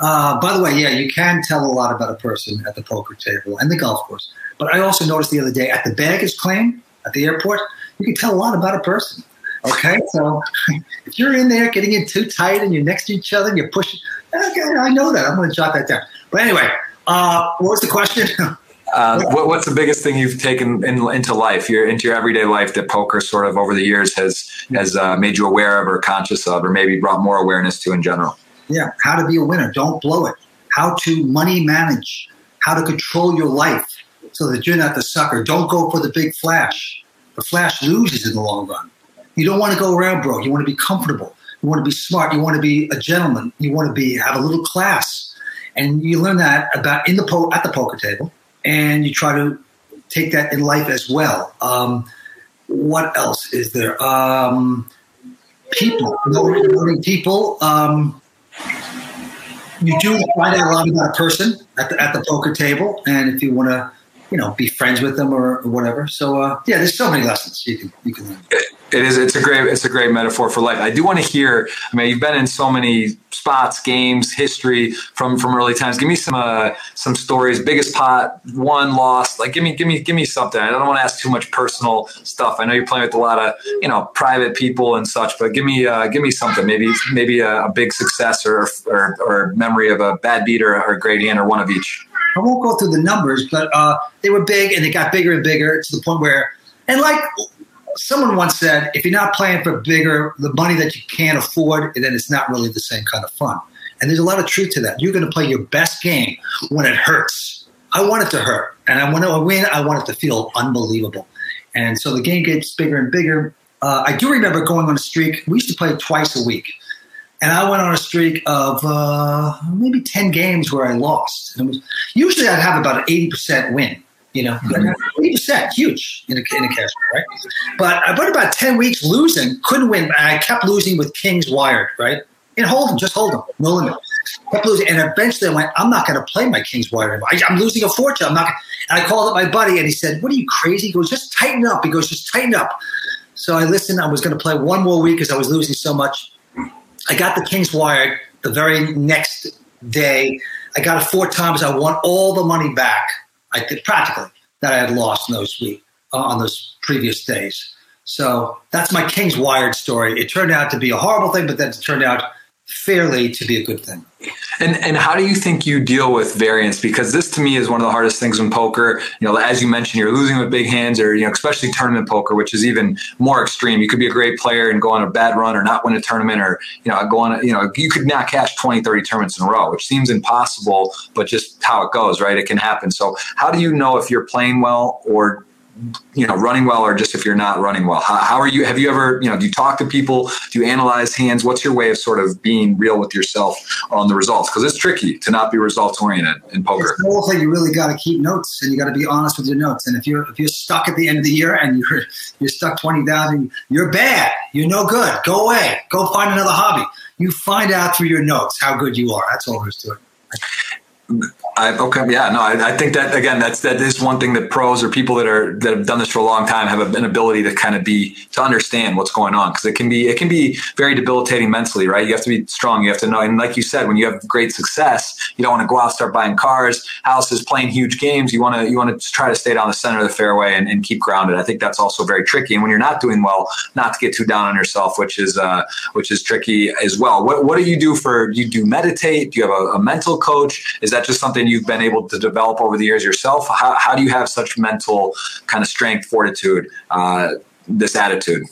Uh, by the way, yeah, you can tell a lot about a person at the poker table and the golf course. But I also noticed the other day at the baggage claim at the airport, you can tell a lot about a person. Okay, so if you're in there getting in too tight and you're next to each other and you're pushing, okay, I know that. I'm going to jot that down. But anyway, uh, what was the question? Uh, what, what's the biggest thing you've taken in, into life, your into your everyday life that poker sort of over the years has has uh, made you aware of or conscious of, or maybe brought more awareness to in general? Yeah, how to be a winner. Don't blow it. How to money manage. How to control your life so that you're not the sucker. Don't go for the big flash. The flash loses in the long run. You don't want to go around broke. You want to be comfortable. You want to be smart. You want to be a gentleman. You want to be have a little class, and you learn that about in the po- at the poker table, and you try to take that in life as well. Um, what else is there? Um, people, knowing people. Um, you do find out a lot about a person at the, at the poker table, and if you want to you know be friends with them or, or whatever. So uh, yeah, there's so many lessons you can you can learn. It is. It's a great. It's a great metaphor for life. I do want to hear. I mean, you've been in so many spots, games, history from from early times. Give me some uh, some stories. Biggest pot, one lost. Like, give me, give me, give me something. I don't want to ask too much personal stuff. I know you're playing with a lot of you know private people and such, but give me uh, give me something. Maybe maybe a, a big success or, or or memory of a bad beat or, or a great hand or one of each. I won't go through the numbers, but uh, they were big and they got bigger and bigger to the point where, and like someone once said, if you're not playing for bigger, the money that you can't afford, then it's not really the same kind of fun. And there's a lot of truth to that. You're going to play your best game when it hurts. I want it to hurt. And I want to win. I want it to feel unbelievable. And so the game gets bigger and bigger. Uh, I do remember going on a streak. We used to play twice a week. And I went on a streak of uh, maybe 10 games where I lost. Was, usually I'd have about an 80% win, you know, mm-hmm. 80%, huge in a, in a cash, right? But I went about 10 weeks losing, couldn't win. I kept losing with Kings wired, right? And Hold'em, just Hold'em, no limit. Kept losing. And eventually I went, I'm not going to play my Kings wired anymore. I, am losing a fortune. I'm not. And I called up my buddy and he said, What are you crazy? He goes, Just tighten up. He goes, Just tighten up. So I listened. I was going to play one more week because I was losing so much. I got the Kings wired the very next day. I got it four times. I won all the money back. I did practically that I had lost in those week uh, on those previous days. So that's my King's Wired story. It turned out to be a horrible thing, but then it turned out fairly to be a good thing. And and how do you think you deal with variance? Because this to me is one of the hardest things in poker. You know, as you mentioned, you're losing with big hands, or you know, especially tournament poker, which is even more extreme. You could be a great player and go on a bad run, or not win a tournament, or you know, go on. A, you know, you could not cash 20, 30 tournaments in a row, which seems impossible, but just how it goes, right? It can happen. So, how do you know if you're playing well or you know running well or just if you're not running well? How, how, are you have you ever you know do you talk to people? Do you analyze hands? What's your way of sort of being real with yourself on the results? Because it's tricky to not be results oriented in poker. It's you really got to keep notes and you got to be honest with your notes. And if you're if you're stuck at the end of the year and you're you're stuck 20000 you're bad. You're no good. Go away. Go find another hobby. You find out through your notes how good you are. That's all there is to it I, okay, yeah, no, I, I, think that again, that's that is one thing that pros or people that are that have done this for a long time have an ability to kind of be to understand what's going on because it can be it can be very debilitating mentally, right? You have to be strong. You have to know, and like you said, when you have great success, you don't want to go out start buying cars, houses, playing huge games. You want to you want to try to stay down the center of the fairway and, and, keep grounded. I think that's also very tricky. And when you're not doing well, not to get too down on yourself, which is uh, which is tricky as well. What what do you do for? Do you do meditate? Do you have a, a mental coach? Is that just something you've been able to develop over the years yourself? How, how do you have such mental kind of strength, fortitude, uh, this attitude?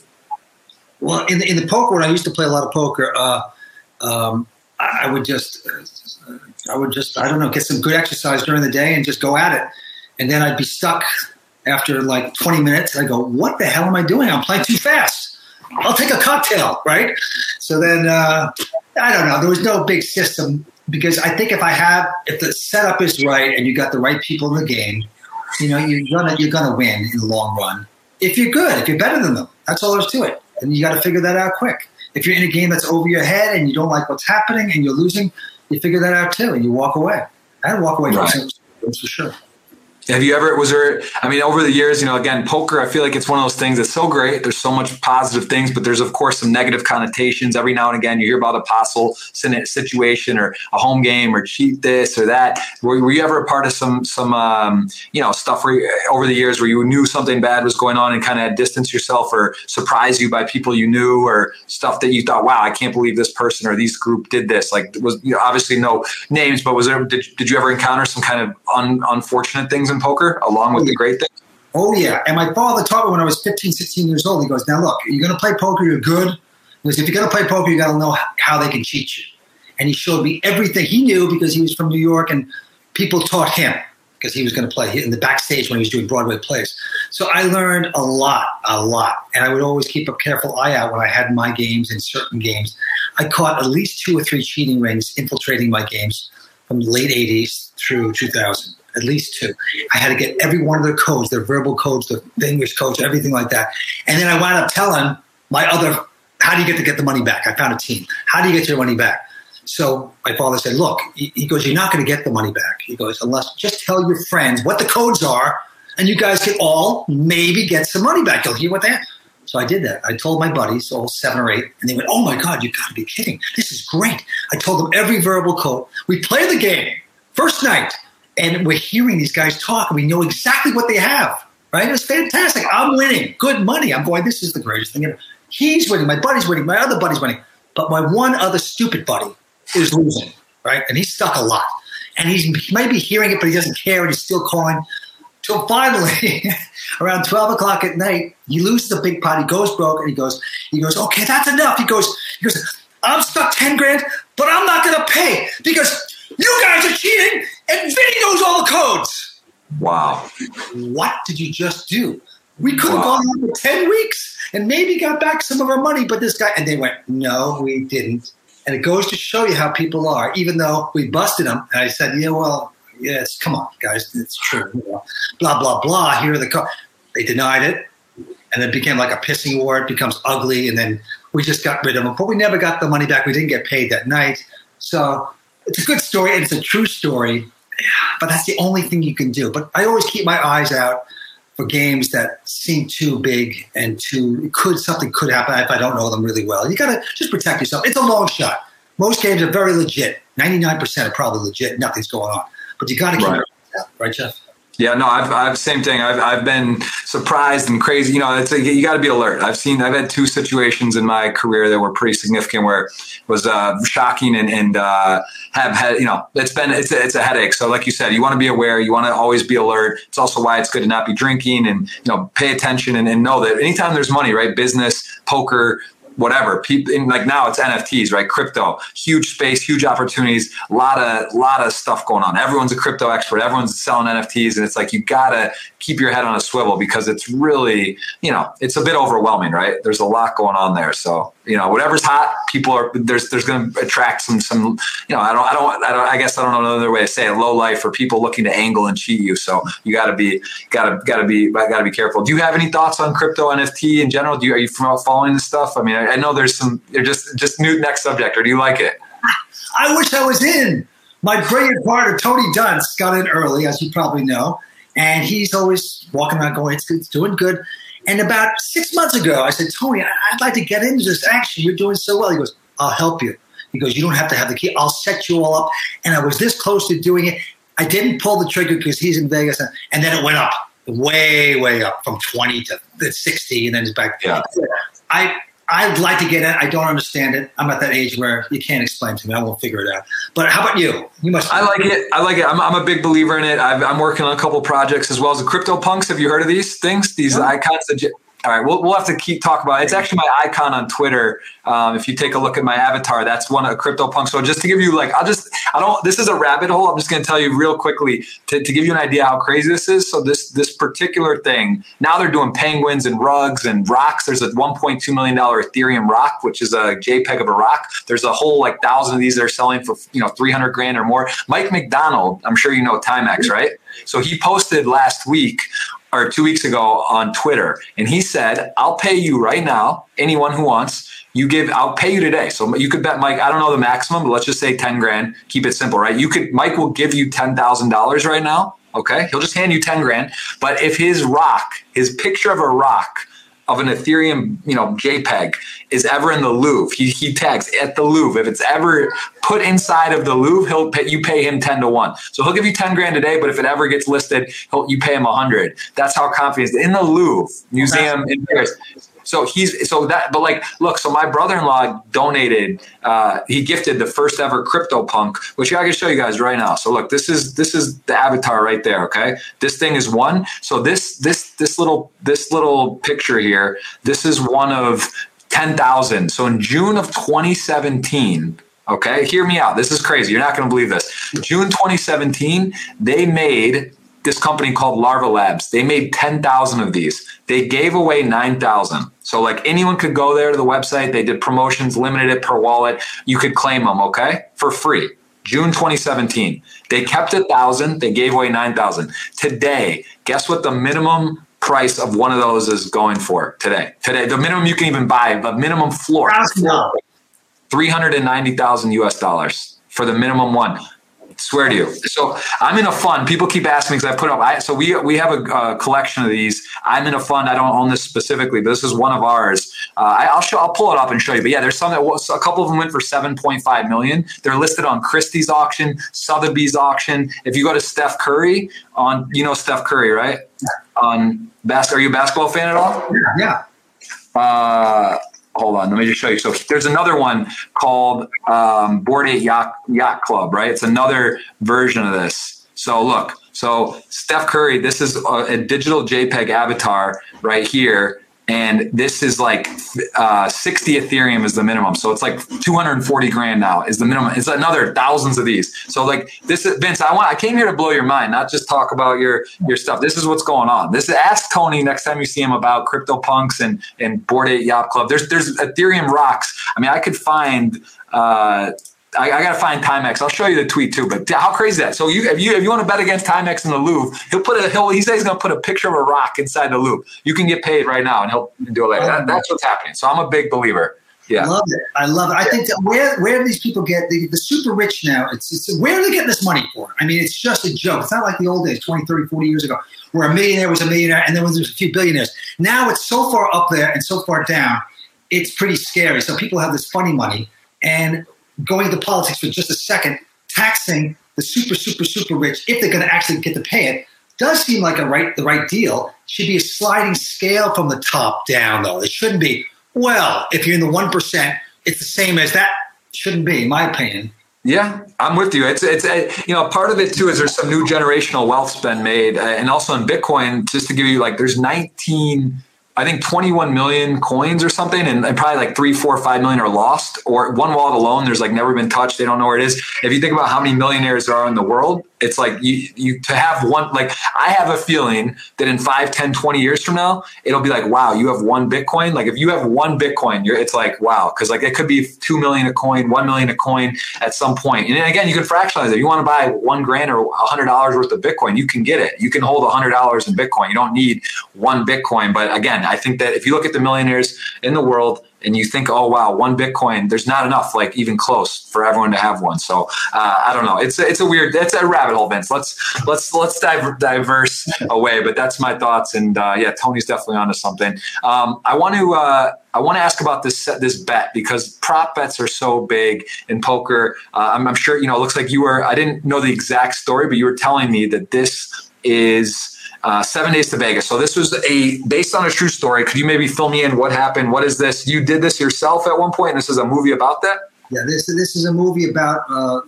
Well, in the, in the poker, when I used to play a lot of poker, uh, um, I would just, uh, I would just, I don't know, get some good exercise during the day and just go at it. And then I'd be stuck after like 20 minutes. I go, what the hell am I doing? I'm playing too fast. I'll take a cocktail, right? So then, uh, I don't know. There was no big system because I think if I have if the setup is right and you got the right people in the game, you know you're gonna you're gonna win in the long run. If you're good, if you're better than them, that's all there's to it. And you got to figure that out quick. If you're in a game that's over your head and you don't like what's happening and you're losing, you figure that out too, and you walk away. I walk away right. from for sure. Have you ever, was there, I mean, over the years, you know, again, poker, I feel like it's one of those things that's so great. There's so much positive things, but there's, of course, some negative connotations. Every now and again, you hear about a possible situation or a home game or cheat this or that. Were, were you ever a part of some, some, um, you know, stuff where over the years where you knew something bad was going on and kind of had distance yourself or surprise you by people you knew or stuff that you thought, wow, I can't believe this person or these group did this? Like, was you know, obviously no names, but was there, did, did you ever encounter some kind of un, unfortunate things in poker along with the great things? Oh, yeah. And my father taught me when I was 15, 16 years old. He goes, Now, look, you're going to play poker, you're good. He goes, If you're going to play poker, you got to know how they can cheat you. And he showed me everything he knew because he was from New York and people taught him because he was going to play in the backstage when he was doing Broadway plays. So I learned a lot, a lot. And I would always keep a careful eye out when I had my games in certain games. I caught at least two or three cheating rings infiltrating my games from the late 80s through 2000 at least two. I had to get every one of their codes, their verbal codes, their English codes, everything like that. And then I wound up telling my other, how do you get to get the money back? I found a team. How do you get your money back? So my father said, look, he goes, you're not going to get the money back. He goes, unless just tell your friends what the codes are and you guys can all maybe get some money back. You'll hear what they So I did that. I told my buddies, all seven or eight, and they went, oh my God, you got to be kidding. This is great. I told them every verbal code. We play the game. First night, and we're hearing these guys talk, and we know exactly what they have. Right? It's fantastic. I'm winning, good money. I'm going. This is the greatest thing ever. He's winning. My buddy's winning. My other buddy's winning. But my one other stupid buddy is losing. Right? And he's stuck a lot. And he's, he might be hearing it, but he doesn't care, and he's still calling. So finally, around 12 o'clock at night, he loses the big pot. He goes broke, and he goes, he goes, okay, that's enough. He goes, he goes, I'm stuck 10 grand, but I'm not going to pay because you guys are cheating, and Vinny knows all the codes. Wow. What did you just do? We could have wow. gone on for 10 weeks and maybe got back some of our money, but this guy, and they went, no, we didn't. And it goes to show you how people are, even though we busted them. And I said, yeah, well, yes, come on, guys, it's true. Blah, blah, blah. Here are the codes. They denied it. And it became like a pissing war. It becomes ugly. And then we just got rid of them. But we never got the money back. We didn't get paid that night. So it's a good story and it's a true story, but that's the only thing you can do. But I always keep my eyes out for games that seem too big and too could something could happen if I don't know them really well. You got to just protect yourself. It's a long shot. Most games are very legit. Ninety nine percent are probably legit. Nothing's going on, but you got to keep right. Out, right, Jeff? Yeah, no, I've, I've same thing. I've, I've been surprised and crazy. You know, it's a, you got to be alert. I've seen, I've had two situations in my career that were pretty significant where it was uh, shocking and, and uh, have had, you know, it's been, it's a, it's a headache. So like you said, you want to be aware, you want to always be alert. It's also why it's good to not be drinking and, you know, pay attention and, and know that anytime there's money, right? Business, poker, whatever. People in, like now it's nfts right? Crypto huge space huge opportunities a lot of lot of stuff going on. Everyone's a crypto expert. Everyone's selling nfts and it's like you gotta keep your head on a swivel because it's really you know it's a bit overwhelming right? There's a lot going on there so you know whatever's hot people are there's there's going to attract some some you know i don't i don't i don't i guess i don't know another way to say it low life for people looking to angle and cheat you. So you got to be got to got to be got to be careful. Do you have any thoughts on crypto nft in general? Do you are you following this stuff? I mean I, I know there's some they're just just new next subject or do you like it? I wish I was in. My brilliant partner, Tony Dunst, got in early, as you probably know, and he's always walking around going, it's, it's doing good. And about six months ago, I said, Tony, I'd like to get into this action. You're doing so well. He goes, I'll help you. He goes, You don't have to have the key. I'll set you all up. And I was this close to doing it. I didn't pull the trigger because he's in Vegas. And then it went up, way, way up from 20 to 60, and then it's back. Yeah. I, I'd like to get it. I don't understand it. I'm at that age where you can't explain to me. I won't figure it out. But how about you? You must. I like it. I like it. I'm, I'm a big believer in it. i am working on a couple projects as well as the crypto punks. Have you heard of these things? These icons that all right, we'll, we'll have to keep talking about it. It's actually my icon on Twitter. Um, if you take a look at my avatar, that's one of CryptoPunk. So just to give you like, I'll just, I don't, this is a rabbit hole. I'm just going to tell you real quickly to, to give you an idea how crazy this is. So this, this particular thing, now they're doing penguins and rugs and rocks. There's a $1.2 million Ethereum rock, which is a JPEG of a rock. There's a whole like thousand of these they're selling for, you know, 300 grand or more. Mike McDonald, I'm sure you know Timex, right? So he posted last week or two weeks ago on Twitter, and he said, "I'll pay you right now. Anyone who wants, you give. I'll pay you today. So you could bet Mike. I don't know the maximum, but let's just say ten grand. Keep it simple, right? You could. Mike will give you ten thousand dollars right now. Okay, he'll just hand you ten grand. But if his rock, his picture of a rock." Of an Ethereum, you know, JPEG is ever in the Louvre. He, he tags at the Louvre. If it's ever put inside of the Louvre, he'll pay, you pay him ten to one. So he'll give you ten grand a day, but if it ever gets listed, he'll, you pay him a hundred. That's how confident in the Louvre Museum in Paris. So he's so that, but like, look. So my brother-in-law donated. Uh, he gifted the first ever CryptoPunk, which I can show you guys right now. So look, this is this is the avatar right there. Okay, this thing is one. So this this this little this little picture here. This is one of ten thousand. So in June of 2017. Okay, hear me out. This is crazy. You're not going to believe this. June 2017, they made this company called Larva Labs. They made 10,000 of these. They gave away 9,000. So like anyone could go there to the website. They did promotions, limited it per wallet. You could claim them, okay, for free. June 2017. They kept a thousand. They gave away 9,000. Today, guess what the minimum price of one of those is going for today? Today, the minimum you can even buy, the minimum floor, 390,000 US dollars for the minimum one swear to you. So I'm in a fund. People keep asking me because I put up. I, so we we have a, collection of these. I'm in a fund. I don't own this specifically, but this is one of ours. Uh, I, will show. I'll pull it up and show you. But yeah, there's some that was a couple of them went for 7.5 million. They're listed on Christie's auction, Sotheby's auction. If you go to Steph Curry on, you know Steph Curry, right? On bas- Are you a basketball fan at all? Yeah. Uh, hold on, let me just show you. So there's another one called um, Bored Ape Yacht, Yacht Club, right? It's another version of this. So look, so Steph Curry, this is a, a digital JPEG avatar right here and this is like uh, 60 ethereum is the minimum. So it's like 240 grand now is the minimum. It's another thousands of these. So like this is vince i want i came here to blow your mind not just talk about your your stuff. This is what's going on. This is ask tony next time you see him about crypto punks and and bored ape yacht club. There's there's ethereum rocks. I mean i could find uh I, I got to find Timex. I'll show you the tweet too. But how crazy that? So you, if you if you want to bet against Timex in the Louvre, he'll put a he'll he says he's going to put a picture of a rock inside the Louvre. You can get paid right now, and he'll do it later. That, that's what's happening. So I'm a big believer. Yeah, I love it. I love it. I think that where where these people get the, the super rich now, it's, it's where are they getting this money for? I mean, it's just a joke. It's not like the old days, 20, 30, 40 years ago, where a millionaire was a millionaire and then there was a few billionaires. Now it's so far up there and so far down, it's pretty scary. So people have this funny money and going to politics for just a second, taxing the super, super, super rich if they're going to actually get to pay it. does seem like a right the right deal. Should be a sliding scale from the top down, though. It shouldn't be. Well, if you're in the one percent, it's the same as that. Shouldn't be, in my opinion. Yeah, I'm with you. It's it's you know part of it too is there's some new generational wealth's been made, uh, and also in Bitcoin. Just to give you like, there's 19 I think 21 million coins or something, and, probably like three, four, five million are lost. Or one wallet alone, there's like never been touched. They don't know where it is. If you think about how many millionaires there are in the world, it's like you, you to have one. Like I have a feeling that in 5, 10, 20 years from now, it'll be like, wow, you have one Bitcoin. Like if you have one Bitcoin, you're, it's like wow, because like it could be two million a coin, one million a coin at some point. And again, you can fractionalize it. You want to buy one grand or a hundred dollars worth of Bitcoin, you can get it. You can hold a hundred dollars in Bitcoin. You don't need one Bitcoin. But again, I think that if you look at the millionaires in the world and you think, oh wow, one Bitcoin, there's not enough, like even close for everyone to have one. So uh, I don't know. It's a, it's a weird, it's a rabbit hole, Vince. Let's let's let's diver, diverse away. But that's my thoughts. And uh, yeah, Tony's definitely onto something. Um, I want to. Uh, I want to ask about this this bet because prop bets are so big in poker. Uh, I'm, I'm sure you know. It looks like you were. I didn't know the exact story, but you were telling me that this is uh, seven days to Vegas. So this was a based on a true story. Could you maybe fill me in? What happened? What is this? You did this yourself at one point, this is a movie about that. Yeah, this this is a movie about uh,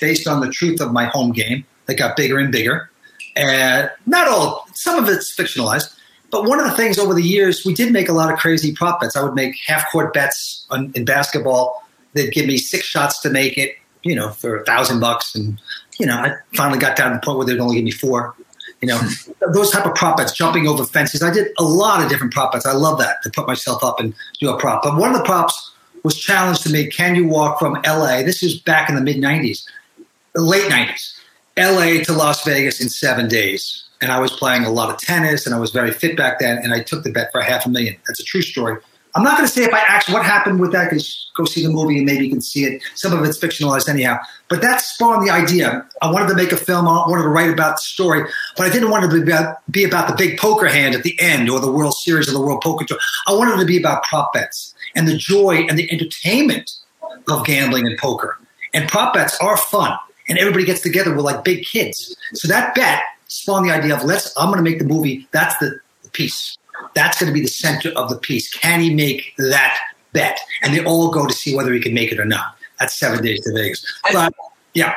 based on the truth of my home game that got bigger and bigger, and not all. Some of it's fictionalized, but one of the things over the years we did make a lot of crazy prop bets. I would make half court bets on, in basketball. They'd give me six shots to make it, you know, for a thousand bucks, and you know, I finally got down to the point where they'd only give me four you know, those type of prop jumping over fences. I did a lot of different prop. I love that to put myself up and do a prop. But one of the props was challenged to me. Can you walk from LA? This is back in the mid '90s, late '90s, LA to Las Vegas in seven days. And I was playing a lot of tennis, and I was very fit back then. And I took the bet for half a million. That's a true story. I'm not going to say if I actually what happened with that because go see the movie and maybe you can see it. Some of it's fictionalized anyhow, but that spawned the idea. I wanted to make a film. I wanted to write about the story, but I didn't want it to be about, be about the big poker hand at the end or the World Series or the World Poker Tour. I wanted it to be about prop bets and the joy and the entertainment of gambling and poker. And prop bets are fun, and everybody gets together We're like big kids. So that bet spawned the idea of let's. I'm going to make the movie. That's the piece. That's going to be the center of the piece. Can he make that bet? And they all go to see whether he can make it or not. That's seven days to Vegas. But yeah.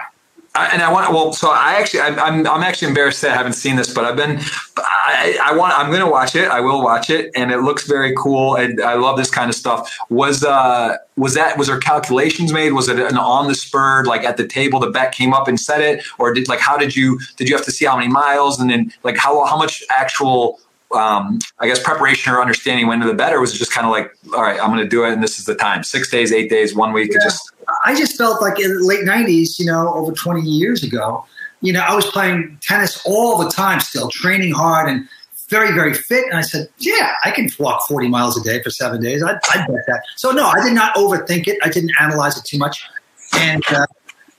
and I want well, so I actually I'm, I'm, I'm actually embarrassed that I haven't seen this, but I've been I, I want I'm going to watch it. I will watch it, and it looks very cool. And I love this kind of stuff. Was uh was that was there calculations made? Was it an on the spur like at the table the bet came up and said it, or did like how did you did you have to see how many miles and then like how how much actual um, I guess preparation or understanding when to the better was just kind of like, all right, I'm going to do it, and this is the time. Six days, eight days, one week. Yeah. just I just felt like in the late '90s, you know, over 20 years ago, you know, I was playing tennis all the time, still training hard and very, very fit. And I said, yeah, I can walk 40 miles a day for seven days. I'd, I'd bet that. So no, I did not overthink it. I didn't analyze it too much, and uh,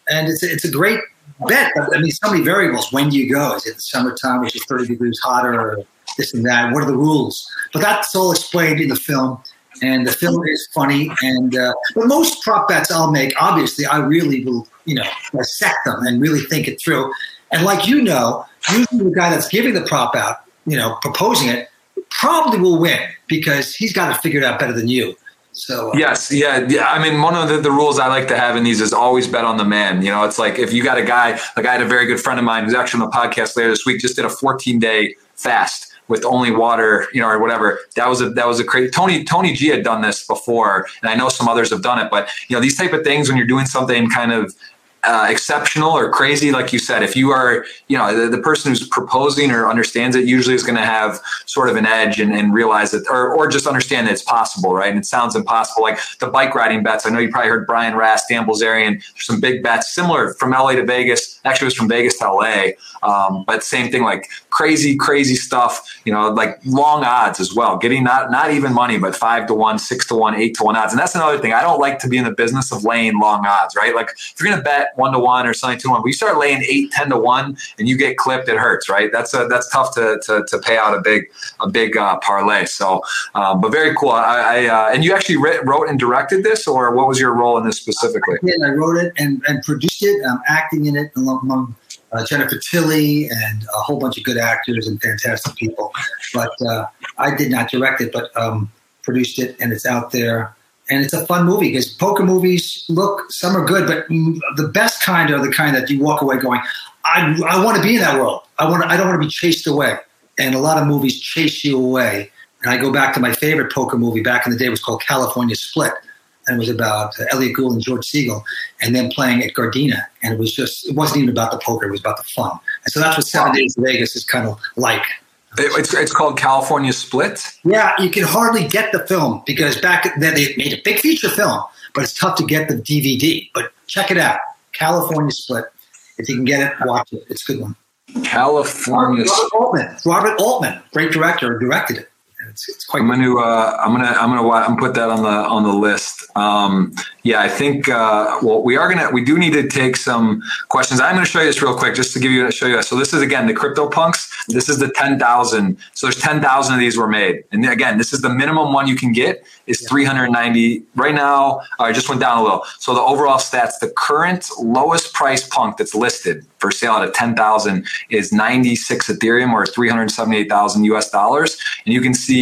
and it's it's a great bet. I mean, so many variables. When do you go? Is it the summertime, which is 30 degrees hotter? Or, this and that. What are the rules? But that's all explained in the film. And the film is funny. And uh, but most prop bets I'll make, obviously, I really will, you know, dissect them and really think it through. And like you know, usually the guy that's giving the prop out, you know, proposing it, probably will win because he's got to figure it figured out better than you. So uh, yes, yeah, yeah. I mean, one of the, the, rules I like to have in these is always bet on the man. You know, it's like if you got a guy, like I had a very good friend of mine who's actually on the podcast later this week, just did a 14 day fast with only water, you know, or whatever. That was a that was a crazy. Tony Tony G had done this before, and I know some others have done it. But you know, these type of things when you're doing something kind of uh, exceptional or crazy, like you said, if you are, you know, the, the person who's proposing or understands it usually is going to have sort of an edge and, and realize that, or, or just understand that it's possible, right? And it sounds impossible. Like the bike riding bets. I know you probably heard Brian Rast, Dan Bilzerian. There's some big bets similar from LA to Vegas. Actually, it was from Vegas to LA. Um, but same thing, like crazy, crazy stuff, you know, like long odds as well, getting not, not even money, but five to one, six to one, eight to one odds. And that's another thing. I don't like to be in the business of laying long odds, right? Like if you're going to bet one to one or something to one, but you start laying eight, 10 to one and you get clipped, it hurts, right? That's a, that's tough to, to, to pay out a big, a big uh, parlay. So, um, but very cool. I, I uh, and you actually wrote and directed this or what was your role in this specifically? I, I wrote it and, and produced it. I'm acting in it among uh, Jennifer Tilly and a whole bunch of good actors and fantastic people. But uh, I did not direct it, but um, produced it, and it's out there. And it's a fun movie because poker movies look some are good, but the best kind are the kind that you walk away going, "I, I want to be in that world. I want. I don't want to be chased away." And a lot of movies chase you away. And I go back to my favorite poker movie back in the day. It was called California Split and it was about Elliot Gould and George Segal, and then playing at Gardena. And it was just, it wasn't even about the poker, it was about the fun. And so that's what Seven Days in Vegas is kind of like. It's, it's called California Split? Yeah, you can hardly get the film because back then they made a big feature film, but it's tough to get the DVD. But check it out California Split. If you can get it, watch it. It's a good one. California Robert Altman. Robert Altman, great director, directed it. It's, it's quite. I'm going to. Uh, I'm going to. I'm going to. I'm put that on the on the list. Um, yeah, I think. Uh, well, we are going to. We do need to take some questions. I'm going to show you this real quick, just to give you show you. So this is again the crypto punks. This is the ten thousand. So there's ten thousand of these were made, and again, this is the minimum one you can get is 390 right now. I just went down a little. So the overall stats, the current lowest price punk that's listed for sale at 10,000 is 96 Ethereum or 378,000 US dollars. And you can see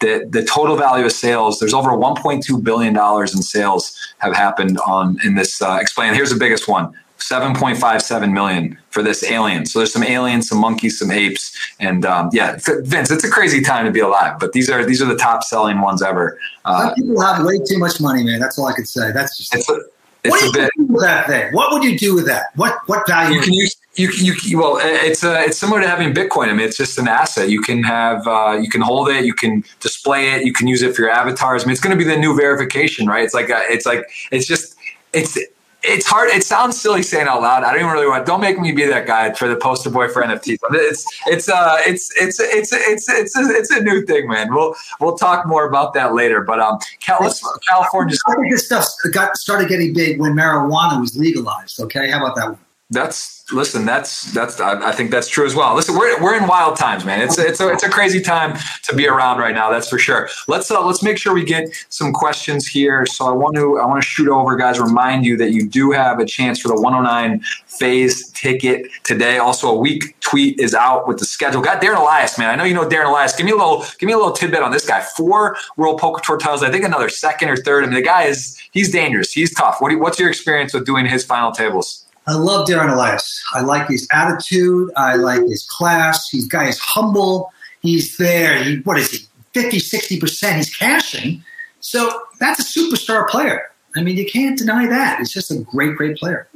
that the total value of sales, there's over 1.2 billion dollars in sales have happened on in this uh, explain. Here's the biggest one. 7.57 million for this alien. So there's some aliens, some monkeys, some apes, and um, yeah, Vince, it's a crazy time to be alive. But these are these are the top selling ones ever. Uh, people have way too much money, man. That's all I can say. That's just. It's a, it's what do you do with that thing? What would you do with that? What what value? You can use you, you well it's uh, it's similar to having bitcoin i mean it's just an asset you can have uh, you can hold it you can display it you can use it for your avatars i mean it's going to be the new verification right it's like a, it's like it's just it's it's hard. It sounds silly saying out loud. I don't even really want. Don't make me be that guy for the poster boy for NFTs. It's it's uh it's it's it's it's it's a, it's a new thing, man. We'll we'll talk more about that later. But um, California. I think this stuff got started getting big when marijuana was legalized. Okay, how about that one? That's listen. That's that's. I, I, think that's true as well. Listen, we're, we're in wild times, man. It's it's a it's a crazy time to be around right now. That's for sure. Let's uh, let's make sure we get some questions here. So I want to I want to shoot over, guys. Remind you that you do have a chance for the 109 phase ticket today. Also, a week tweet is out with the schedule. Got Darren Elias, man. I know you know Darren Elias. Give me a little give me a little tidbit on this guy. Four World Poker Tour titles. I think another second or third. I mean, the guy is he's dangerous. He's tough. What you, what's your experience with doing his final tables? I love Darren Elias. I like his attitude. I like his class. He's guy is humble. He's there. He, what is he? 50, 60% he's cashing. So that's a superstar player. I mean, you can't deny that. He's just a great, great player.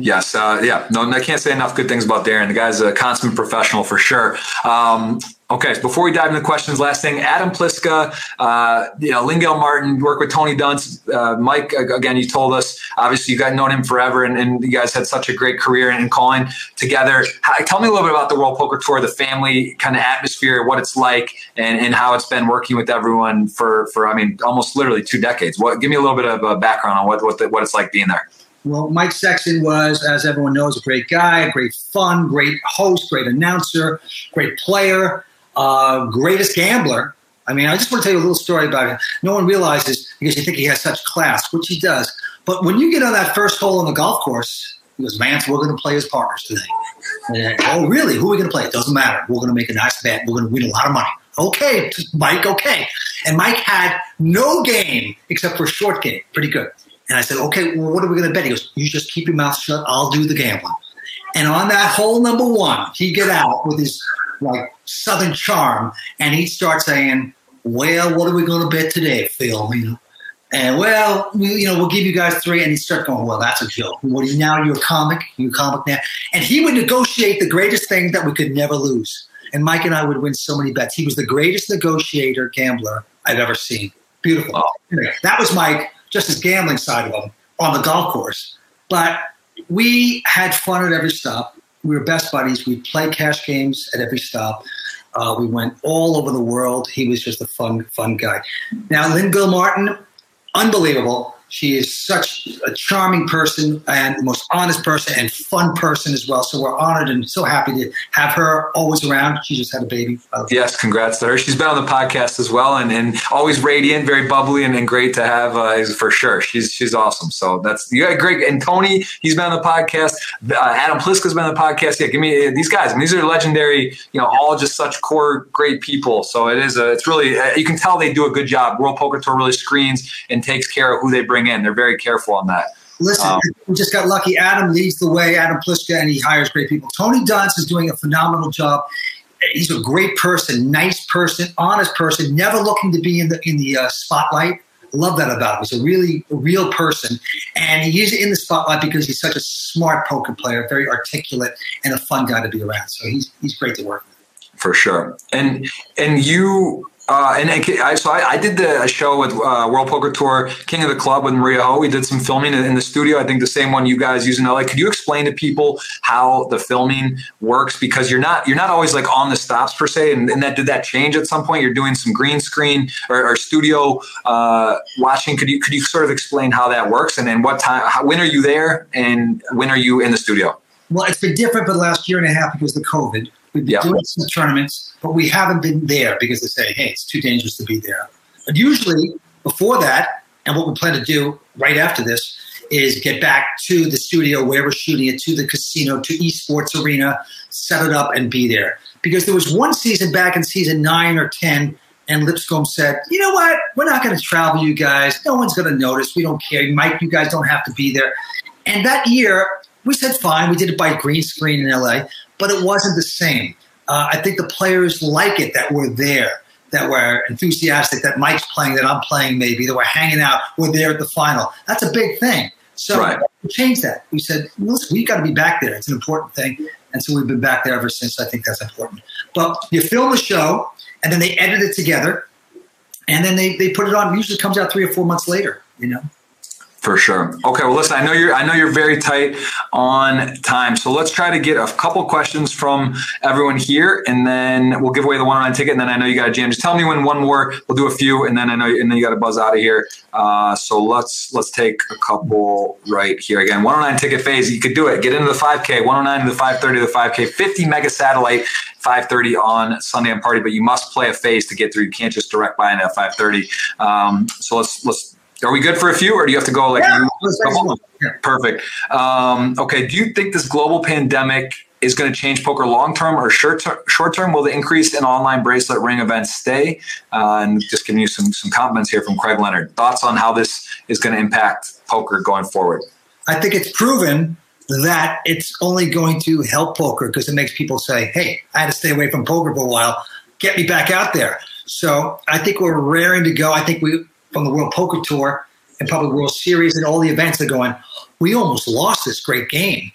Yes, uh, yeah. No, I can't say enough good things about Darren. The guy's a consummate professional for sure. Um, Okay, so before we dive into questions, last thing, Adam Pliska, uh, you know, Lynn Gilmartin, work with Tony Dunst. Uh, Mike, again, you told us, obviously you guys known him forever and, and you guys had such a great career in calling together. How, tell me a little bit about the World Poker Tour, the family kind of atmosphere, what it's like and, and how it's been working with everyone for, for, I mean, almost literally two decades. What, give me a little bit of a background on what, what, the, what it's like being there. Well, Mike Sexton was, as everyone knows, a great guy, great fun, great host, great announcer, great player uh, greatest gambler. I mean, I just want to tell you a little story about him. No one realizes because you think he has such class, which he does. But when you get on that first hole on the golf course, he goes, Vance, we're going to play as partners today. And, oh, really? Who are we going to play? It doesn't matter. We're going to make a nice bet. We're going to win a lot of money. Okay, Mike, okay. And Mike had no game except for a short game. Pretty good. And I said, okay, well, what are we going to bet? He goes, you just keep your mouth shut. I'll do the gambling. And on that hole number one, he'd get out with his like Southern charm, and he'd start saying, "Well, what are we going to bet today, Phil?" You know, and well, we, you know, we'll give you guys three, and he'd start going, "Well, that's a joke. What are you now? You're a comic. You're a comic now." And he would negotiate the greatest thing that we could never lose. And Mike and I would win so many bets. He was the greatest negotiator gambler I've ever seen. Beautiful. Anyway, that was Mike, just his gambling side of him on the golf course. But we had fun at every stop we were best buddies. We'd play cash games at every stop. Uh, we went all over the world. He was just a fun, fun guy. Now, Lynn Gilmartin, unbelievable. She is such a charming person and the most honest person and fun person as well. So we're honored and so happy to have her always around. She just had a baby. Yes, congrats to her. She's been on the podcast as well and, and always radiant, very bubbly, and, and great to have uh, for sure. She's she's awesome. So that's you got great. And Tony, he's been on the podcast. Uh, Adam Pliska's been on the podcast. Yeah, give me uh, these guys. I mean, these are legendary. You know, all just such core great people. So it is a. It's really uh, you can tell they do a good job. World Poker Tour really screens and takes care of who they bring in. They're very careful on that. Listen, um, we just got lucky. Adam leads the way, Adam Pliska, and he hires great people. Tony Dunst is doing a phenomenal job. He's a great person, nice person, honest person, never looking to be in the in the uh, spotlight. Love that about him. He's a really a real person, and he's in the spotlight because he's such a smart poker player, very articulate, and a fun guy to be around. So he's he's great to work with. For sure, and and you uh, and, I, so I, I, did the show with uh, World Poker Tour King of the Club with Maria Ho. We did some filming in, in the studio. I think the same one you guys use in LA. Could you explain to people how the filming works? Because you're not you're not always like on the stops per se. And, and that did that change at some point? You're doing some green screen or, or studio uh, watching. Could you could you sort of explain how that works? And then what time? How, when are you there? And when are you in the studio? Well, it's been different for the last year and a half because of COVID. We've been doing some tournaments, but we haven't been there because they say, hey, it's too dangerous to be there. But usually before that, and what we plan to do right after this is get back to the studio where we're shooting it, to the casino, to esports arena, set it up and be there. Because there was one season back in season nine or 10, and Lipscomb said, you know what? We're not going to travel, you guys. No one's going to notice. We don't care. Mike, you guys don't have to be there. And that year, we said, fine. We did it by green screen in LA but it wasn't the same. Uh, I think the players like it that we're there, that we're enthusiastic, that Mike's playing, that I'm playing, maybe that we're hanging out, we're there at the final. That's a big thing. So right. we changed that. We said, listen, we've got to be back there. It's an important thing. And so we've been back there ever since. I think that's important. But you film a show, and then they edit it together, and then they, they put it on. Usually comes out three or four months later, you know? For sure. Okay. Well, listen. I know you're. I know you're very tight on time. So let's try to get a couple questions from everyone here, and then we'll give away the one on ticket. And then I know you got a jam. Just tell me when one more. We'll do a few, and then I know, and then you got to buzz out of here. Uh, so let's let's take a couple right here again. 109 ticket phase. You could do it. Get into the 5K. 109 to the 530 to the 5K. 50 mega satellite. 5:30 on Sunday on Party, but you must play a phase to get through. You can't just direct buy in at 5:30. Um, so let's let's are we good for a few, or do you have to go like? Yeah, you, perfect. Um, okay. Do you think this global pandemic is going to change poker long term or short term? Short term, will the increase in online bracelet ring events stay? Uh, and just giving you some some comments here from Craig Leonard. Thoughts on how this is going to impact poker going forward? I think it's proven that it's only going to help poker because it makes people say, "Hey, I had to stay away from poker for a while. Get me back out there." So I think we're raring to go. I think we from the World Poker Tour and probably World Series and all the events, they're going, we almost lost this great game.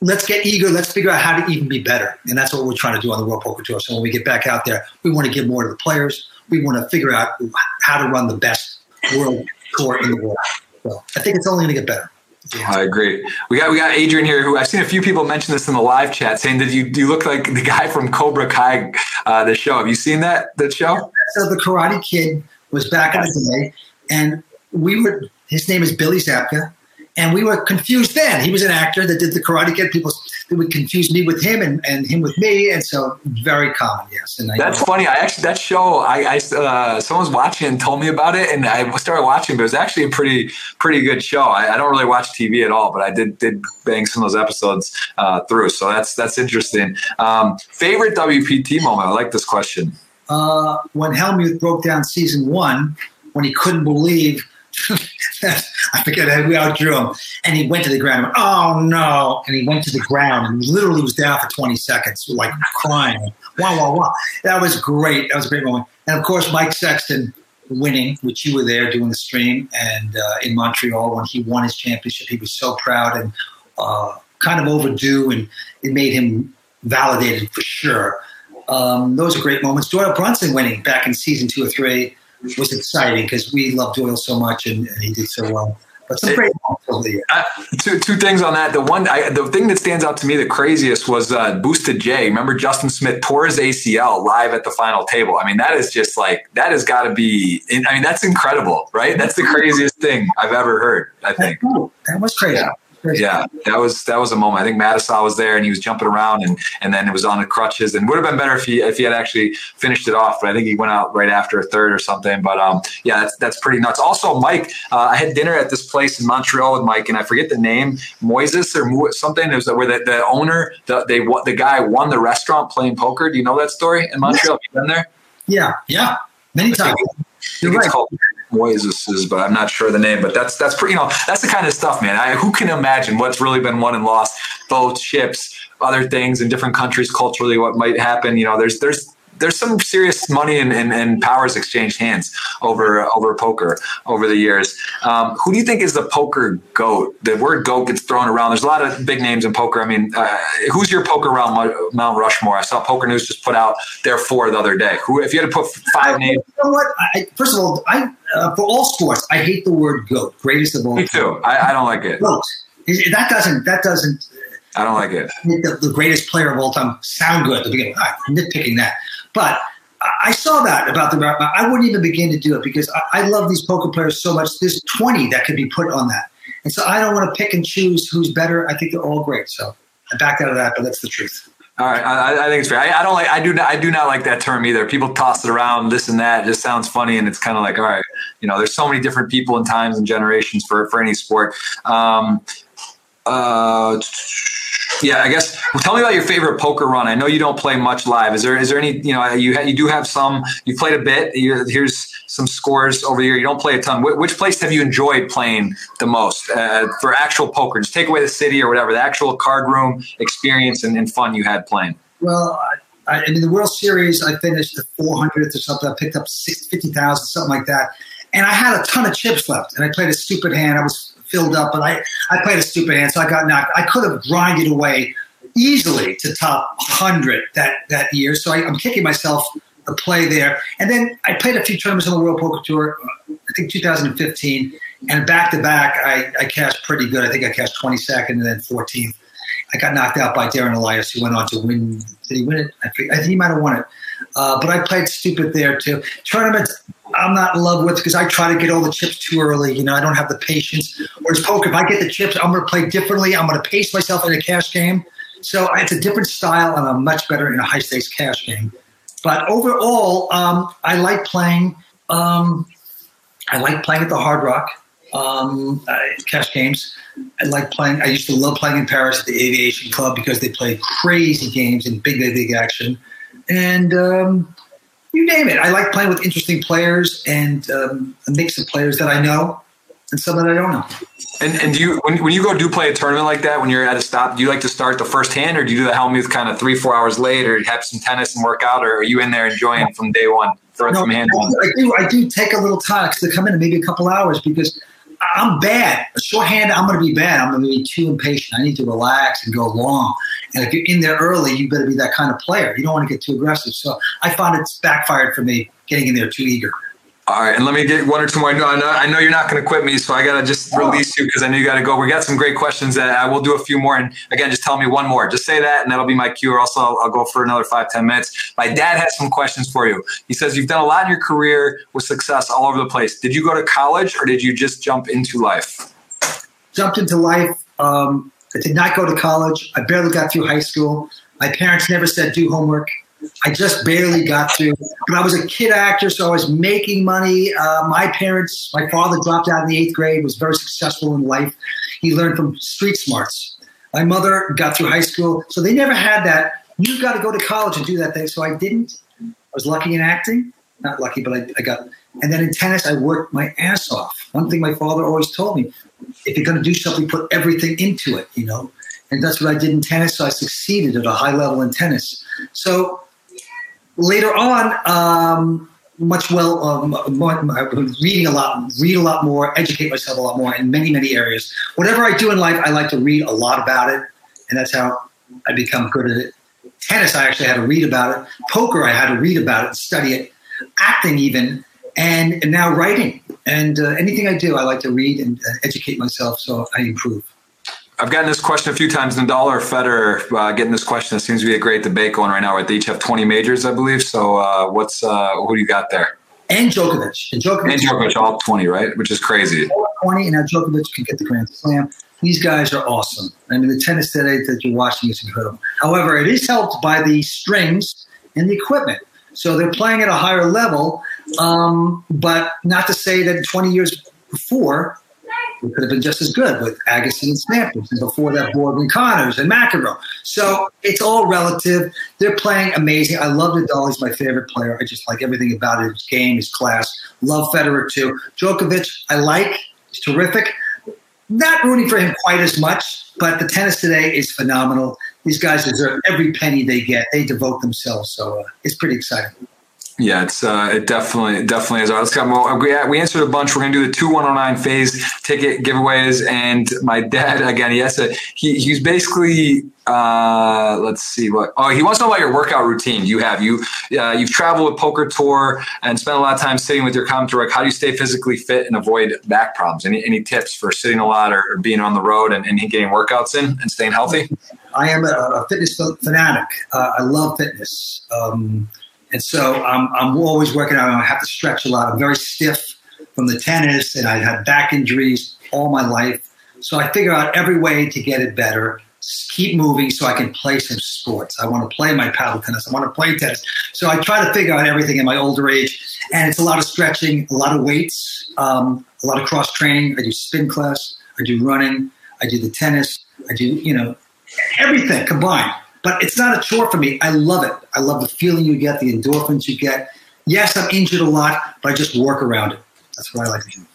Let's get eager. Let's figure out how to even be better. And that's what we're trying to do on the World Poker Tour. So when we get back out there, we want to give more to the players. We want to figure out how to run the best world tour in the world. So I think it's only going to get better. Yeah. I agree. We got we got Adrian here, who I've seen a few people mention this in the live chat, saying that you you look like the guy from Cobra Kai, uh, the show. Have you seen that that show? So the Karate Kid was back in the day, and we were. His name is Billy Zabka, and we were confused then. He was an actor that did the Karate Kid. People they would confuse me with him and, and him with me, and so very common. Yes, and I, that's funny. I actually that show I, I uh, someone was watching and told me about it, and I started watching. But it was actually a pretty pretty good show. I, I don't really watch TV at all, but I did did bang some of those episodes uh, through. So that's that's interesting. Um, favorite WPT moment? I like this question uh, when Hellmuth broke down season one, when he couldn't believe I forget how we outdrew him, and he went to the ground. Oh no! And he went to the ground and literally was down for 20 seconds, like crying. Wow, wow, wow! That was great. That was a great moment. And of course, Mike Sexton winning, which you were there doing the stream, and uh, in Montreal when he won his championship, he was so proud and uh, kind of overdue, and it made him validated for sure. Um, those are great moments. Doyle Brunson winning back in season two or three was exciting because we loved Doyle so much and, and, he did so well. But some great moments over the year. Uh, two two things on that. The one, I, the thing that stands out to me the craziest was uh, Boosted J. Remember Justin Smith tore his ACL live at the final table. I mean, that is just like that has got to be. I mean, that's incredible, right? That's the craziest thing I've ever heard. I think that was crazy. Yeah. Yeah, that was that was a moment. I think Matusow was there and he was jumping around and and then it was on the crutches and would have been better if he if he had actually finished it off. But I think he went out right after a third or something. But um, yeah, that's that's pretty nuts. Also, Mike, uh, I had dinner at this place in Montreal with Mike and I forget the name, Moishes or something. It was where the, the owner, the they the guy won the restaurant playing poker. Do you know that story in Montreal? Have you been there? Yeah, yeah, many times. You're right. Called, Moishes, but I'm not sure the name. But that's that's pretty, you know, that's the kind of stuff, man. I, who can imagine what's really been won and lost? Both ships, other things in different countries culturally, what might happen. You know, there's there's there's some serious money and, and, and, powers exchanged hands over over poker over the years. Um, who do you think is the poker goat? The word goat gets thrown around. There's a lot of big names in poker. I mean, uh, who's your poker around Mount Rushmore? I saw Poker News just put out their four the other day. Who, if you had to put five names? You know what? I, first of all, I uh, for all sports, I hate the word goat. Greatest of all. Me too. I, I don't like it. Goat. That doesn't. That doesn't. I don't like it. The, the, greatest player of all time sound good at the beginning. I'm nitpicking that. But I saw that about the I wouldn't even begin to do it because I, I, love these poker players so much. There's 20 that could be put on that. And so I don't want to pick and choose who's better. I think they're all great. So I backed out of that, but that's the truth. All right, I, I think it's fair. I, I, don't like. I do. Not, I do not like that term either. People toss it around, this and that. It just sounds funny, and it's kind of like, all right, you know, there's so many different people and times and generations for for any sport. Um, uh, yeah, I guess. Well, tell me about your favorite poker run. I know you don't play much live. Is there is there any? You know, you you do have some. You played a bit. You, here's some scores over here. You don't play a ton. Wh- which place have you enjoyed playing the most uh, for actual poker? Just take away the city or whatever, the actual card room experience and, and fun you had playing. Well, I, I, the World Series, I finished the 400th or something. I picked up 50,000, something like that. And I had a ton of chips left, and I played a stupid hand. I was filled up, but I, I played a stupid hand, so I got knocked. I could have grinded away easily to top 100 that, that year. So I, am kicking myself a play there. And then I played a few tournaments on the World Poker Tour, uh, I think 2015. And back to back, I, I cashed pretty good. I think I cashed 22nd and then 14th. I got knocked out by Darren Elias, who went on to win. Did he win it? I think he might have won it. Uh, but I played stupid there too. Tournaments, I'm not in love with because I try to get all the chips too early. You know, I don't have the patience. Whereas poker, if I get the chips, I'm going to play differently. I'm going to pace myself in a cash game. So it's a different style, and I'm much better in a high stakes cash game. But overall, um, I like playing. Um, I like playing at the Hard Rock um, uh, cash games. I like playing. I used to love playing in Paris at the Aviation Club because they play crazy games and big, big, big action. And um, you name it. I like playing with interesting players and um, a mix of players that I know and some that I don't know. And, and do you when, when you go do play a tournament like that when you're at a stop do you like to start the first hand or do you do the Hellmuth kind of three four hours later have some tennis and work out or are you in there enjoying from day one throwing no, some hands I do I do take a little time to come in maybe a couple hours because I'm bad. Shorthand I'm going to be bad. I'm going to be too impatient. I need to relax and go long. And if you're in there early you better be that kind of player. You don't want to get too aggressive. So I found it's backfired for me getting in there too eager. All right, and let me get one or two more. I know, I know, you're not going to quit me, so I got to just release you because I know you got to go. We got some great questions. That I will do a few more, and again, just tell me one more. Just say that, and that'll be my cue. Or else I'll, I'll go for another five, ten minutes. My dad has some questions for you. He says you've done a lot in your career with success all over the place. Did you go to college, or did you just jump into life? Jumped into life. Um, I did not go to college. I barely got through high school. My parents never said do homework. I just barely got to. But I was a kid actor, so I was making money. Uh, my parents, my father dropped out in the eighth grade, was very successful in life. He learned from street smarts. My mother got through high school, so they never had that. You've got to go to college and do that thing. So I didn't. I was lucky in acting. Not lucky, but I, I got. And then in tennis, I worked my ass off. One thing my father always told me: if you're going to do something, put everything into it. You know, and that's what I did in tennis. So I succeeded at a high level in tennis. So later on, um, much well, um, reading a lot, read a lot more, educate myself a lot more in many, many areas. Whatever I do in life, I like to read a lot about it, and that's how I become good at it. Tennis, I actually had to read about it. Poker, I had to read about it, study it. Acting, even, and, and now writing. And uh, anything I do, I like to read and uh, educate myself so I improve. I've gotten this question a few times. Nadal or Federer uh, getting this question. It seems to be a great debate going right now. Where they each have 20 majors, I believe. So, uh, what's uh, who do you got there? And Djokovic. And Djokovic. And Djokovic, all 20, right? Which is crazy. All 20, and now Djokovic can get the Grand Slam. These guys are awesome. I mean, the tennis today that you're watching is incredible. However, it is helped by the strings and the equipment. So they're playing at a higher level, um, but not to say that 20 years before it could have been just as good with Agassi and Sampras, and before that, Borg and Connors and McEnroe. So it's all relative. They're playing amazing. I love Nadal. He's my favorite player. I just like everything about. His game, his class. Love Federer too. Djokovic, I like. He's terrific. Not rooting for him quite as much, but the tennis today is phenomenal. These guys deserve every penny they get. They devote themselves, so uh, it's pretty exciting. Yeah, it's uh, it definitely definitely is. All right, let's go. Well, we, we answered a bunch. We're gonna do the two one hundred oh nine phase ticket giveaways, and my dad again. He. He he's basically. Uh, let's see what. Oh, he wants to know about your workout routine. You have you uh, you've traveled with Poker Tour and spent a lot of time sitting with your commentator. How do you stay physically fit and avoid back problems? Any any tips for sitting a lot or, or being on the road and, and, getting workouts in and staying healthy? I am a, a fitness fanatic. Uh, I love fitness. Um, and so I'm, I'm always working out. I have to stretch a lot. I'm very stiff from the tennis, and I had back injuries all my life. So I figure out every way to get it better. Keep moving so I can play some sports. I want to play my paddle tennis. I want to play tennis. So I try to figure out everything in my older age. And it's a lot of stretching, a lot of weights, um, a lot of cross training. I do spin class. I do running. I do the tennis. I do, you know, everything combined. But it's not a chore for me. I love it. I love the feeling you get, the endorphins you get. Yes, I'm injured a lot, but I just work around it. That's what I like to do.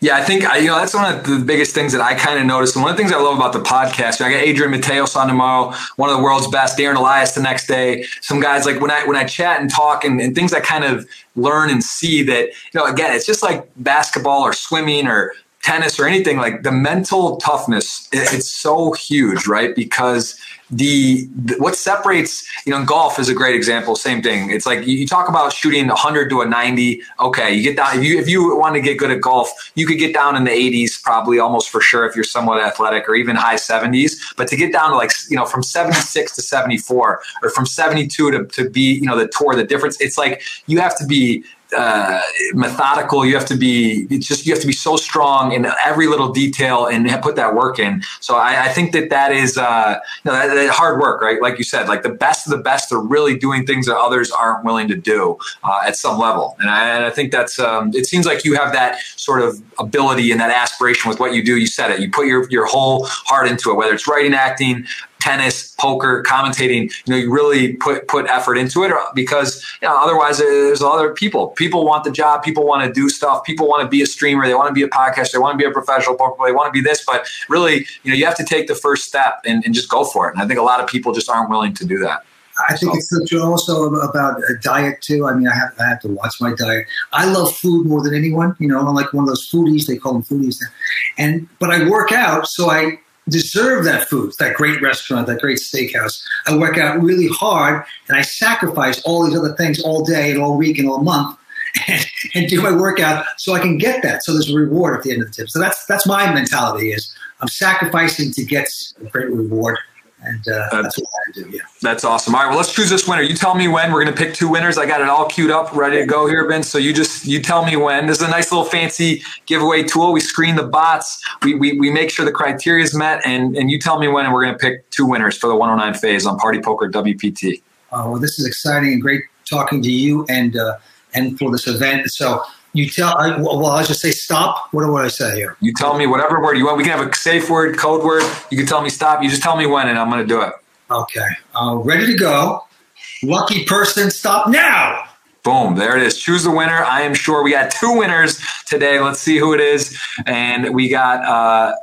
Yeah, I think you know that's one of the biggest things that I kind of noticed. And one of the things I love about the podcast, I got Adrian Mateos on tomorrow, one of the world's best, Darren Elias the next day. Some guys like when I when I chat and talk and, and things I kind of learn and see that you know again it's just like basketball or swimming or tennis or anything like the mental toughness it's so huge right because the, the, what separates you know golf is a great example same thing. It's like you, talk about shooting 100 to a 90 okay you get down if you if you want to get good at golf you could get down in the 80s probably almost for sure if you're somewhat athletic or even high 70s but to get down to like you know from 76 to 74 or from 72 to, to be you know the tour the difference it's like you have to be uh, methodical. You have to be it's just you have to be so strong in every little detail and put that work in. So I, I think that that is uh, you know, that, that hard work, right? Like you said, like the best of the best are really doing things that others aren't willing to do uh, at some level. And I, and I think that's um, it seems like you have that sort of ability and that aspiration with what you do. You said it. You put your your whole heart into it, whether it's writing, acting, tennis, poker, commentating, you know, you really put put effort into it because you know, otherwise there's other people. People want the job, people want to do stuff, people want to be a streamer, they want to be a podcaster, they want to be a professional poker player, they want to be this, but really, you know, you have to take the first step and, and just go for it. And I think a lot of people just aren't willing to do that. I think it's also about a diet too. I mean, I have, I have to watch my diet. I love food more than anyone. You know, I'm like one of those foodies. They call them foodies, and but I work out, so I deserve that food, that great restaurant, that great steakhouse. I work out really hard and I sacrifice all these other things all day and all week and all month and, and do my workout so I can get that. So there's a reward at the end of the tip. So that's that's my mentality is I'm sacrificing to get a great reward and uh, that's, that's, what I do. Yeah, that's awesome. All right, well, let's choose this winner. You tell me when. We're going to pick two winners. I got it all queued up, ready to go here, Ben. So you just you tell me when. This is a nice little fancy giveaway tool. We screen the bots. We we, we make sure the criteria is met, and and you tell me when, and we're going to pick two winners for the 109 phase on Party Poker WPT. Uh, well, this is exciting and great talking to you and uh, and for this event. So you tell, I, well, I just say stop. What do I say here? You tell me whatever word you want. We can have a safe word, code word. You can tell me stop. You just tell me when, and I'm going to do it. Okay. Uh, ready to go. Lucky person, stop now. Boom, there it is. Choose the winner. I am sure we got two winners today. Let's see who it is. And we got uh,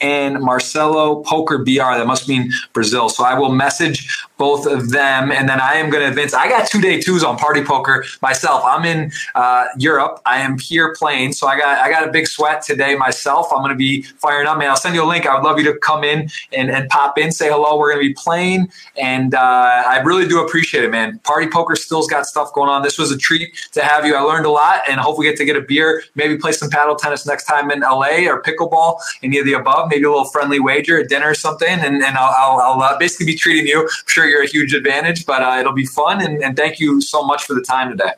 and Marcelo Poker BR. That must mean Brazil. So I will message both of them, and then I am going to advance. I got two day twos on Party Poker myself. I'm in uh, Europe. I am here playing, so I got I got a big sweat today myself. I'm going to be firing up, man. I'll send you a link. I would love you to come in and, and pop in, say hello. We're going to be playing, and uh, I really do appreciate it, man. Party Poker still's got stuff going going on. This was a treat to have you. I learned a lot, and hope we get to get a beer, maybe play some paddle tennis next time in LA or pickleball, any of the above. Maybe a little friendly wager, a dinner or something, and, and I'll, I'll, I'll uh, basically be treating you. I'm sure you're a huge advantage, but uh, it'll be fun. And, and thank you so much for the time today.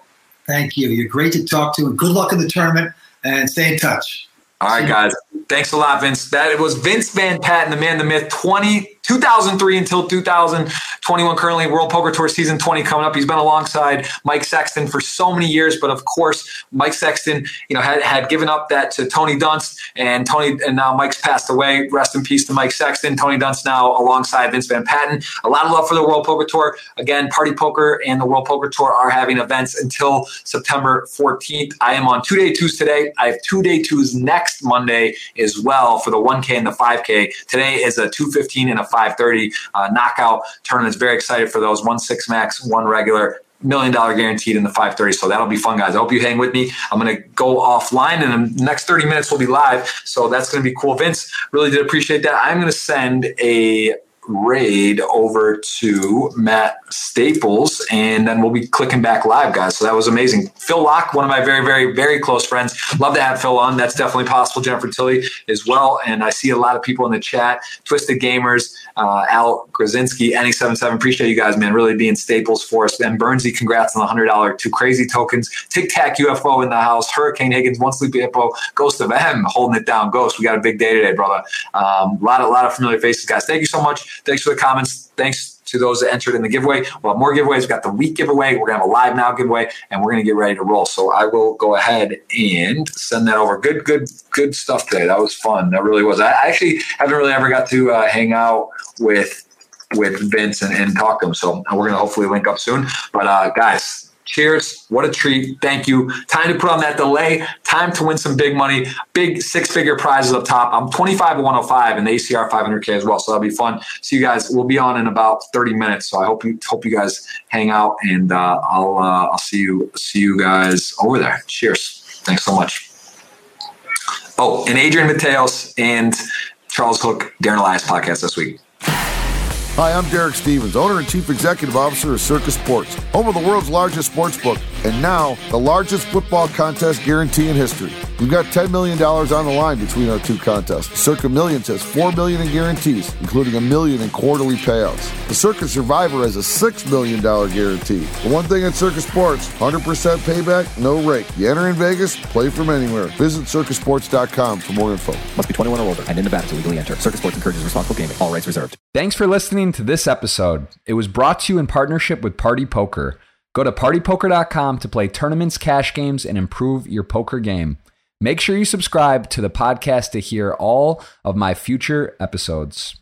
Thank you. You're great to talk to, and good luck in the tournament. And stay in touch. All right, guys. Thanks a lot, Vince. That it was Vince Van Patten, the man, the myth, 20 2003 until 2021. Currently, World Poker Tour season 20 coming up. He's been alongside Mike Sexton for so many years, but of course, Mike Sexton, you know, had, had given up that to Tony Dunst, and Tony, and now Mike's passed away. Rest in peace to Mike Sexton. Tony Dunst now alongside Vince Van Patten. A lot of love for the World Poker Tour. Again, Party Poker and the World Poker Tour are having events until September 14th. I am on two day twos today. I have two day twos next Monday as well for the 1K and the 5K. Today is a 215 and a 530 uh, knockout tournaments. Very excited for those. One six max, one regular million dollar guaranteed in the 530. So that'll be fun, guys. I hope you hang with me. I'm going to go offline and the next 30 minutes will be live. So that's going to be cool. Vince, really did appreciate that. I'm going to send a raid over to Matt Staples, and then we'll be clicking back live, guys. So that was amazing. Phil Laak, one of my very, very, very close friends. Love to have Phil on. That's definitely possible. Jennifer Tilly as well. And I see a lot of people in the chat. Twisted Gamers, uh, Al Grazinski, NE77. Appreciate you guys, man. Really being staples for us. Ben Bernsey, congrats on the $100 two crazy tokens. Tic Tac UFO in the house. Hurricane Higgins, One Sleepy Hippo, Ghost of M holding it down. Ghost, we got a big day today, brother. Um, lot, a lot of familiar faces, guys. Thank you so much. Thanks for the comments. Thanks to those that entered in the giveaway. We'll have more giveaways. We've got the week giveaway. We're going to have a live now giveaway, and we're going to get ready to roll. So I will go ahead and send that over. Good, good, good stuff today. That was fun. That really was. I actually haven't really ever got to uh, hang out with with Vince and, and talk to him. So we're going to hopefully link up soon. But uh, guys, Cheers. What a treat. Thank you. Time to put on that delay. Time to win some big money. Big six figure prizes up top. I'm 25 to 105 and the ACR 500K as well. So that'll be fun. See you guys. We'll be on in about 30 minutes. So I hope you hope you guys hang out and uh, I'll uh, I'll see you see you guys over there. Cheers. Thanks so much. Oh, and Adrian Mateos and Charles Hook, Darren Elias podcast this week. Hi, I'm Derek Stevens, owner and chief executive officer of Circa Sports, home of the world's largest sports book, and now the largest football contest guarantee in history. We've got $10 million on the line between our two contests. Circa Millions has 4 million in guarantees, including a million in quarterly payouts. The Circa Survivor has a $6 million guarantee. The one thing at Circa Sports, 100% payback, no rake. You enter in Vegas, play from anywhere. Visit circasports.com for more info. Must be 21 or older and in Nevada to legally enter. Circa Sports encourages responsible gaming. All rights reserved. Thanks for listening to this episode. It was brought to you in partnership with Party Poker. Go to partypoker.com to play tournaments, cash games, and improve your poker game. Make sure you subscribe to the podcast to hear all of my future episodes.